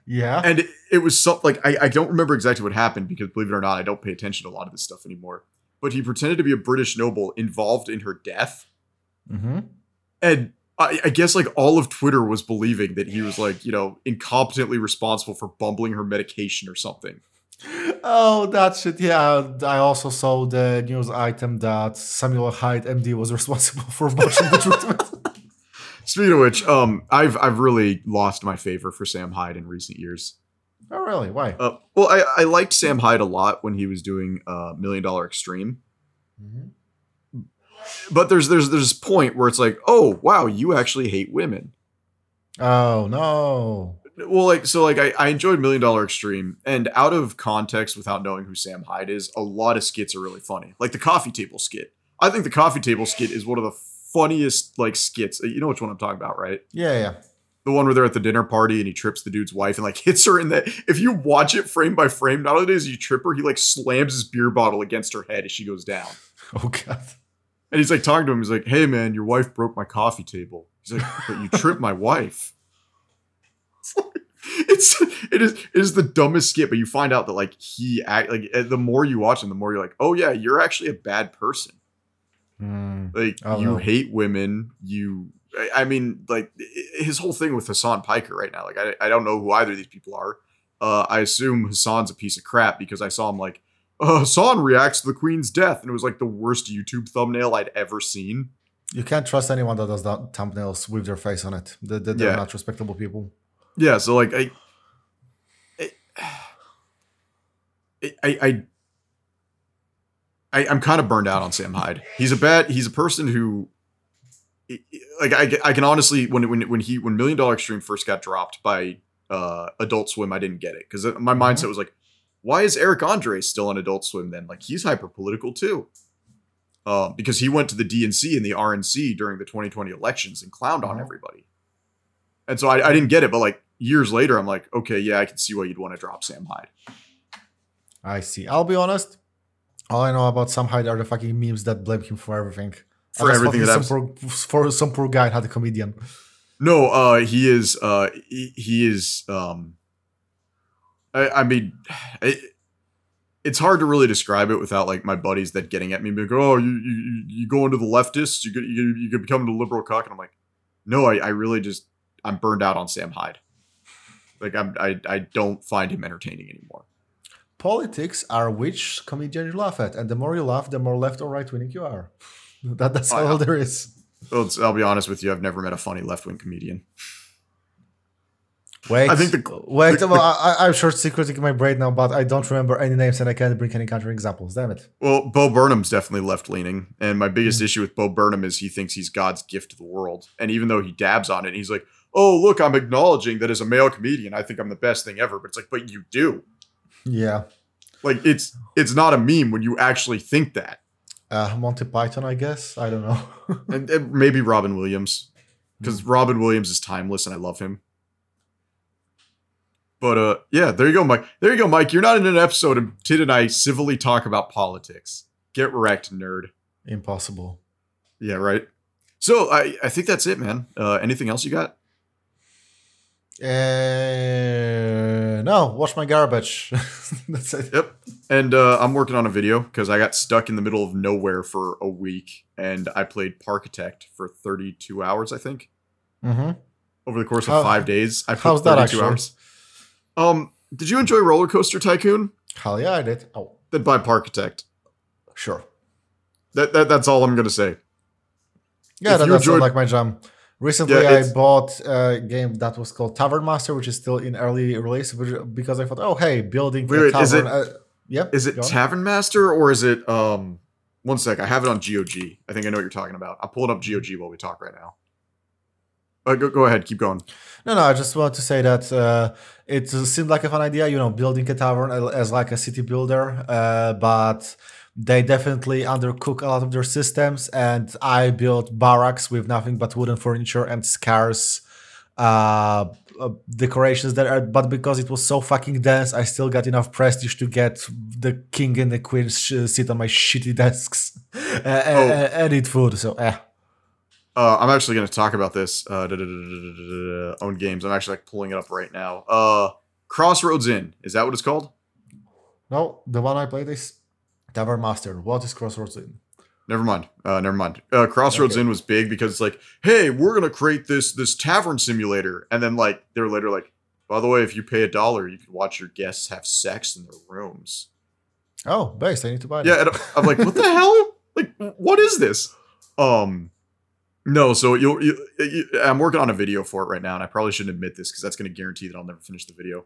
Yeah. And it, it was something like I, I don't remember exactly what happened because believe it or not, I don't pay attention to a lot of this stuff anymore. But he pretended to be a British noble involved in her death. hmm And I, I guess like all of Twitter was believing that he was like, you know, incompetently responsible for bumbling her medication or something. Oh, that shit. Yeah, I also saw the news item that Samuel Hyde, MD, was responsible for the treatment. Speaking of which, um, I've I've really lost my favor for Sam Hyde in recent years. oh, really? Why? Uh, well, I, I liked Sam Hyde a lot when he was doing uh, Million Dollar Extreme, Mhm. But there's there's there's this point where it's like, oh wow, you actually hate women. Oh no. Well, like so, like I, I enjoyed Million Dollar Extreme, and out of context, without knowing who Sam Hyde is, a lot of skits are really funny. Like the coffee table skit. I think the coffee table skit is one of the funniest like skits. You know which one I'm talking about, right? Yeah, yeah. The one where they're at the dinner party and he trips the dude's wife and like hits her in the. If you watch it frame by frame, not only does he trip her, he like slams his beer bottle against her head as she goes down. Oh god. And he's like talking to him. He's like, "Hey man, your wife broke my coffee table." He's like, "But you tripped my wife." It's it is it is the dumbest skit, but you find out that like he act like uh, the more you watch him, the more you're like, "Oh yeah, you're actually a bad person." Hmm. Like you no. hate women. You, I- I mean, like his whole thing with Hassan Piker right now. Like I, I don't know who either of these people are. Uh, I assume Hassan's a piece of crap because I saw him like uh, Hassan reacts to the Queen's death, and it was like the worst YouTube thumbnail I'd ever seen. You can't trust anyone that does that thumbnails with their face on it. They, they, they're Yeah. not respectable people. Yeah, so like I, I, I, I, I I'm kind of burned out on Sam Hyde. He's a bad. He's a person who, like I, I can honestly when when when he when Million Dollar Extreme first got dropped by uh Adult Swim, I didn't get it because my mindset was like, why is Eric Andre still on Adult Swim then? Like he's hyper political too. Uh, because he went to the DNC and the RNC during the 2020 elections and clowned on Mhm. everybody. And so I, I didn't get it, but like years later, I'm like, okay, yeah, I can see why you'd want to drop Sam Hyde. I see. I'll be honest. All I know about Sam Hyde are the fucking memes that blame him for everything. For everything that some poor, for some poor guy had a comedian. No, uh, he is, uh, he, he is, um, I, I mean, it, it's hard to really describe it without like my buddies that getting at me, being like, oh, you, you, you go into the leftists, you, get- you, you could become the liberal cock," And I'm like, no, I, I really just, I'm burned out on Sam Hyde. Like I'm, I, I don't find him entertaining anymore. Politics are which comedian you laugh at, and the more you laugh, the more left or right wing you are. That, that's Oh, all there is. Well, I'll be honest with you, I've never met a funny left wing comedian. Wait, I think the- wait. the- well, I, I'm short circuiting in my brain now, but I don't remember any names and I can't bring any counter examples. Damn it! Well, Bo Burnham's definitely left leaning, and my biggest issue with Bo Burnham is he thinks he's God's gift to the world, and even though he dabs on it, he's like, "Oh, look, I'm acknowledging that as a male comedian, I think I'm the best thing ever." But it's like, but you do. Yeah, Like, it's it's not a meme when you actually think that, uh, Monty Python, I guess. I don't know. and, and maybe Robin Williams, because. Robin Williams is timeless, and I love him. But uh, yeah, there you go, Mike. There you go, Mike. You're not in an episode, and Tid and I civilly talk about politics. Get wrecked, nerd. Impossible. Yeah, right. So I I think that's it, man. Uh, anything else you got? Uh, no, watch my garbage. that's it. Yep. And uh, I'm working on a video because I got stuck in the middle of nowhere for a week, and I played Parkitect for 32 hours, I think, hmm over the course of How- five days. I put how's that 32 actually? hours. Um, did you enjoy Roller Coaster Tycoon? Hell yeah, I did. Oh, Then buy Parkitect. sure. That, that that's all I'm gonna say. Yeah, If that, that's enjoyed- like my jam. Recently, Yeah, I bought a game that was called Tavern Master, which is still in early release, because I thought, oh hey, building Wait, tavern. is it- uh, yep. Is it. Tavern Master or is it um one sec, I have it on GOG. I think I know what you're talking about. I'll pull it up GOG while we talk right now. Uh, go, go ahead, keep going. No, no, I just want to say that uh, it seemed like a fun idea, you know, building a tavern as- like a city builder, uh, but they definitely undercook a lot of their systems. And I built barracks with nothing but wooden furniture and scarce uh, uh, decorations there. Uh, But because it was so fucking dense, I still got enough prestige to get the king and the queen sh- sit on my shitty desks and, and eat food. So, eh. Uh, I'm actually going to talk about this. Uh, own games. I'm actually like pulling it up right now. Uh, Crossroads Inn. Is that what it's called? No, the one I played is Tavern Master. What is Crossroads Inn? Never mind. Uh, never mind. Uh, Crossroads Okay. Inn was big because it's like, hey, we're gonna create this this tavern simulator, and then like they're later like, by the way, if you pay a dollar, you can watch your guests have sex in their rooms. Oh, base. I need to buy that. Yeah, I'm like, what the hell? Like, what is this? Um, no. So you'll, you, you, I'm working on a video for it right now, and I probably shouldn't admit this because that's going to guarantee that I'll never finish the video.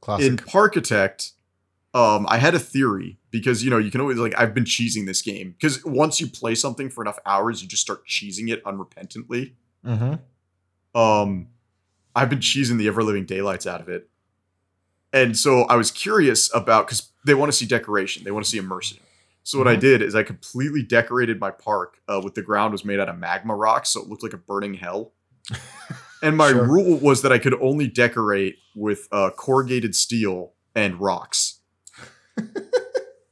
Classic. In Parkitect, um, I had a theory because you know you can always like I've been cheesing this game because once you play something for enough hours, you just start cheesing it unrepentantly. mm-hmm. Um, I've been cheesing the ever living daylights out of it, and so I was curious about because they want to see decoration, they want to see immersion. So what I Mhm. did is I completely decorated my park uh, with the ground was made out of magma rocks, so it looked like a burning hell. and my Sure. rule was that I could only decorate with uh, corrugated steel and rocks.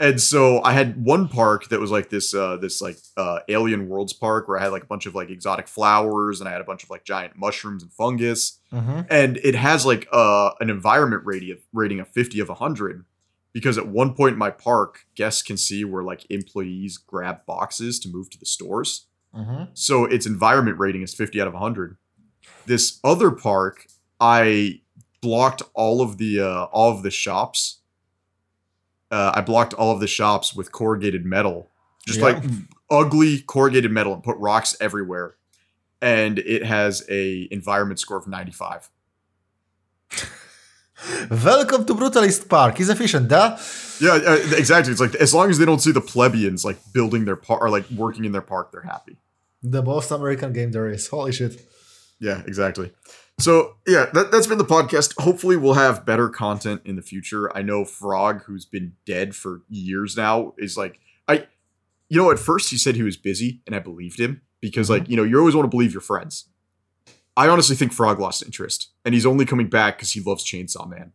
and so I had one park that was like this uh, this like uh, alien worlds park where I had like a bunch of like exotic flowers and I had a bunch of like giant mushrooms and fungus Mm-hmm. and it has like uh, an environment rating of, rating of 50 of 100 because at one point in my park guests can see where like employees grab boxes to move to the stores. Mm-hmm. so its environment rating is 50 out of 100 this other park i blocked all of the uh, all of the shops. Uh, i blocked all of the shops with corrugated metal just Yeah. like ugly corrugated metal and put rocks everywhere. And it has a environment score of 95 Welcome to Brutalist Park. He's efficient, huh? Yeah, exactly. It's like as long as they don't see the plebeians like building their park or like working in their park, they're happy. The most American game there is. Holy shit. Yeah, exactly. So yeah, that, that's been the podcast. Hopefully, we'll have better content in the future. I know Frog, who's been dead for years now, is like I, you know, at first he said he was busy, and I believed him because mm-hmm. like you know you always want to believe your friends. I honestly think Frog lost interest, and he's only coming back because he loves Chainsaw Man.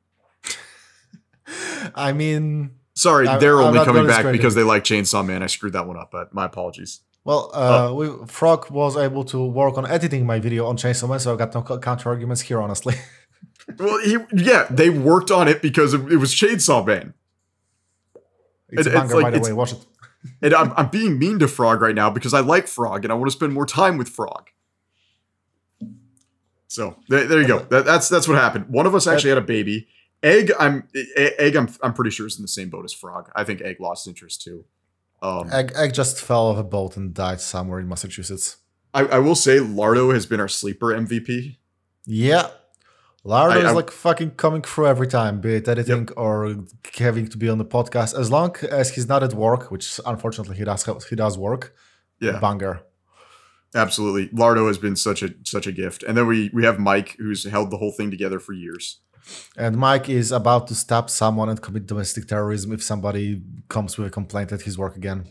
I mean, Sorry, I- they're I'm only coming back discredit because they like Chainsaw Man. I screwed that one up, but my apologies. well, uh, we, Frog was able to work on editing my video on Chainsaw Man, so I got no counter arguments here, honestly. Well, he, yeah, they worked on it because it, it was Chainsaw Man. It's a It- it's like- by the way. Watch it. And I'm, I'm being mean to Frog right now because I like Frog and I want to spend more time with Frog. So there, there you go. That, that's that's what happened. One of us actually had a baby. Egg, I'm Egg. I'm I'm pretty sure is in the same boat as Frog. I think Egg lost interest too. Um, Egg, Egg just fell off a boat and died somewhere in Massachusetts. I, I will say Lardo has been our sleeper MVP. Yeah. Lardo I- is I- like fucking coming through every time, be it editing or having to be on the podcast. As long as he's not at work, which unfortunately he does he does work. Yeah, Banger. Absolutely. Lardo has been such a such a gift. And then we we have Mike who's held the whole thing together for years. And Mike is about to stab someone and commit domestic terrorism if somebody comes with a complaint at his work again.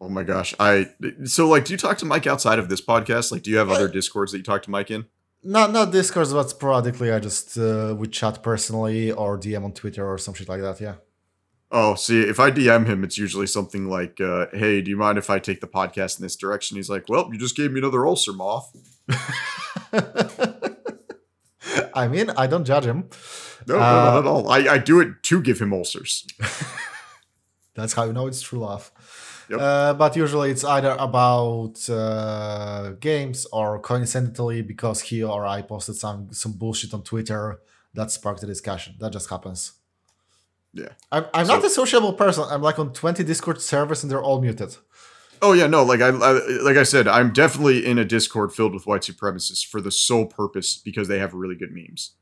Oh my gosh. I so like do you talk to Mike outside of this podcast? Like do you have other discords that you talk to Mike in? Not not discords, but sporadically I just uh, we chat personally or DM on Twitter or some shit like that. Yeah. Oh, see, if I DM him, it's usually something like, uh, "Hey, do you mind if I take the podcast in this direction?" He's like, "Well, you just gave me another ulcer, moth." I mean, I don't judge him. No, no, Uh, not at all. I, I do it to give him ulcers. That's how you know it's true love. Yep. Uh, but usually it's either about uh, games or coincidentally because he or I posted some some bullshit on Twitter that sparked the discussion. That just happens. Yeah. I'm, I'm not a sociable person. I'm like on 20 Discord servers and they're all muted. Oh yeah, no, like I, I like I said, I'm definitely in a Discord filled with white supremacists for the sole purpose because they have really good memes.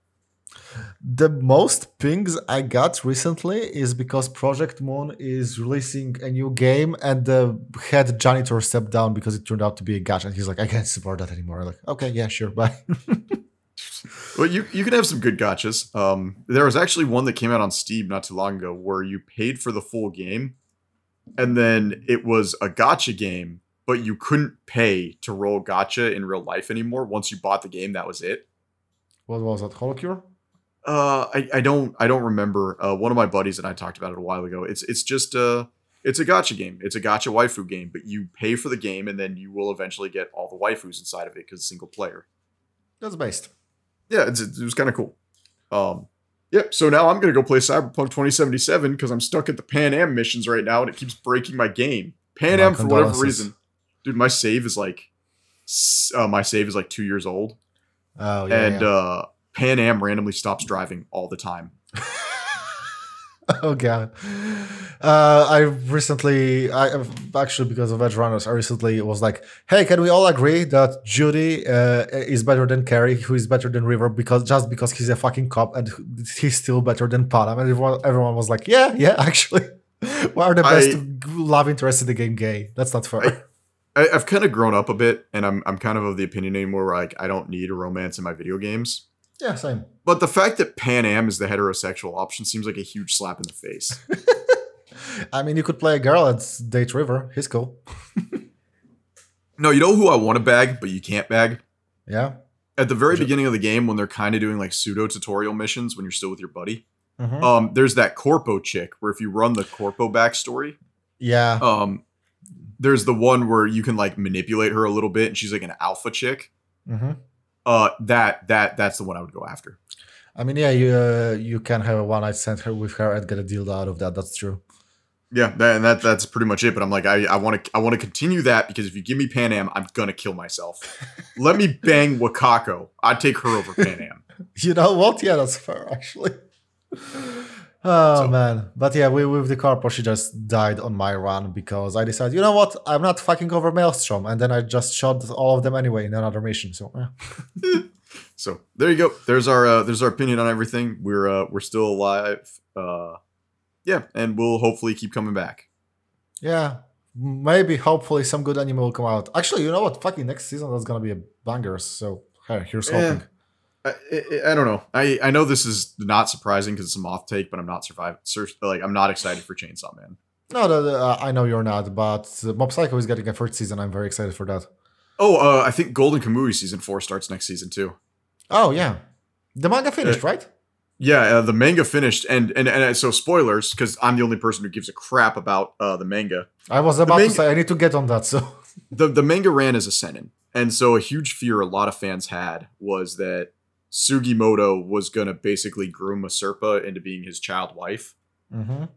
The most pings I got recently is because Project Moon is releasing a new game and the head janitor stepped down because it turned out to be a gacha and he's like, I can't support that anymore. I'm like, okay, yeah, sure, bye. Well, you you can have some good gachas. Um, there was actually one that came out on Steam not too long ago where you paid for the full game, and then it was a gacha game, but you couldn't pay to roll gacha in real life anymore. Once you bought the game, that was it. what was that? Holocure? Uh, I, I don't I don't remember. Uh, one of my buddies and I talked about it a while ago. It's it's just uh it's a gacha game. It's a gacha waifu game, but you pay for the game and then you will eventually get all the waifus inside of it because it's single player. That's based. Yeah, it's, it was kind of cool. Um, yep. So now I'm gonna go play Cyberpunk 2077 because I'm stuck at the Panam missions right now and it keeps breaking my game. Panam for whatever reason, dude. My save is like, uh, my save is like two years old, Oh, yeah. and yeah. uh, Panam randomly stops driving all the time. oh god uh i recently i actually because of Edgerunners i recently was like hey can we all agree that judy uh, is better than Kerry who is better than river because just because he's a fucking cop and he's still better than Panam. and everyone, everyone was like yeah yeah actually why are the best love interest in the game gay that's not fair I, I've kind of grown up a bit, and I'm I'm kind of of the opinion anymore where like I don't need a romance in my video games. Yeah same But the fact that Panam is the heterosexual option seems like a huge slap in the face. i mean you could play a girl at date river he's cool no, you know who I want to bag, but you can't bag. yeah At the very beginning of the game, when they're kind of doing like pseudo tutorial missions when you're still with your buddy, Mhm. um, there's that Corpo chick where if you run the Corpo backstory, yeah um, there's the one where you can like manipulate her a little bit, and she's like an alpha chick. Mhm. Uh, that that that's the one I would go after. I mean, yeah, you uh, you can have a one night stand her with her and get a deal out of that. That's true. Yeah, that, and that that's pretty much it. But I'm like, I I want to I want to continue that because if you give me Panam, I'm gonna kill myself. Let me bang Wakako. I'd take her over Panam. You know what? Yeah, that's fair actually. Oh So- man, but yeah, we, with the corpo, she just died on my run because I decided, you know what, I'm not fucking over Maelstrom, and then I just shot all of them anyway in another mission. So yeah. So there you go. There's our uh, there's our opinion on everything. We're uh, we're still alive. Uh, yeah, and we'll hopefully keep coming back. yeah, maybe hopefully some good anime will come out. Actually, you know what? Fucking next season that's gonna be a banger. So hey, here's Yeah. hoping. I, I, I don't know. I, I know this is not surprising because it's a moth take, but I'm not survive. sur- Like I'm not excited for Chainsaw Man. No, the, uh, I know you're not, but uh, Mob Psycho is getting a third season. I'm very excited for that. Oh, uh, I think Golden Kamui season four starts next season too. Oh yeah, the manga finished, right? Yeah, uh, the manga finished, and and and uh, so spoilers because I'm the only person who gives a crap about uh, the manga. I was about manga- to say I need to get on that. So the the manga ran as a seinen, and so a huge fear a lot of fans had was that Sugimoto was gonna basically groom Asirpa into being his child wife. Mhm.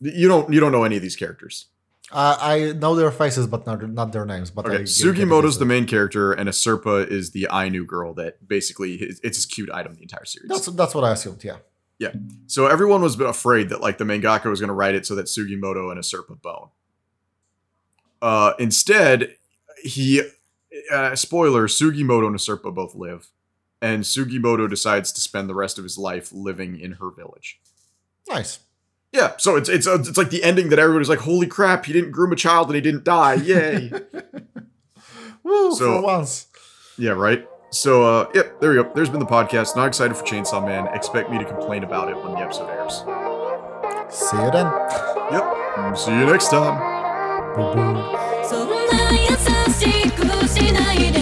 You don't you don't know any of these characters. I I know their faces, but not not their names. But Okay, Sugimoto's the main character, and Asirpa is the Ainu girl that basically his, it's his cute item the entire series. That's that's what I assumed. Yeah. Yeah. So everyone was afraid that like the mangaka was going to write it so that Sugimoto and Asirpa bone. Uh, instead, he uh, spoiler: Sugimoto and Serpa both live, and Sugimoto decides to spend the rest of his life living in her village. Nice. Yeah, so it's it's uh, it's like the ending that everybody's like, "Holy crap! He didn't groom a child and he didn't die! Yay!" Woo! So, for once. Yeah. Right. So, uh, yep. There we go. There's been the podcast. Not excited for Chainsaw Man. Expect me to complain about it when the episode airs. See you then. Yep. See you next time. Bye-bye. しないで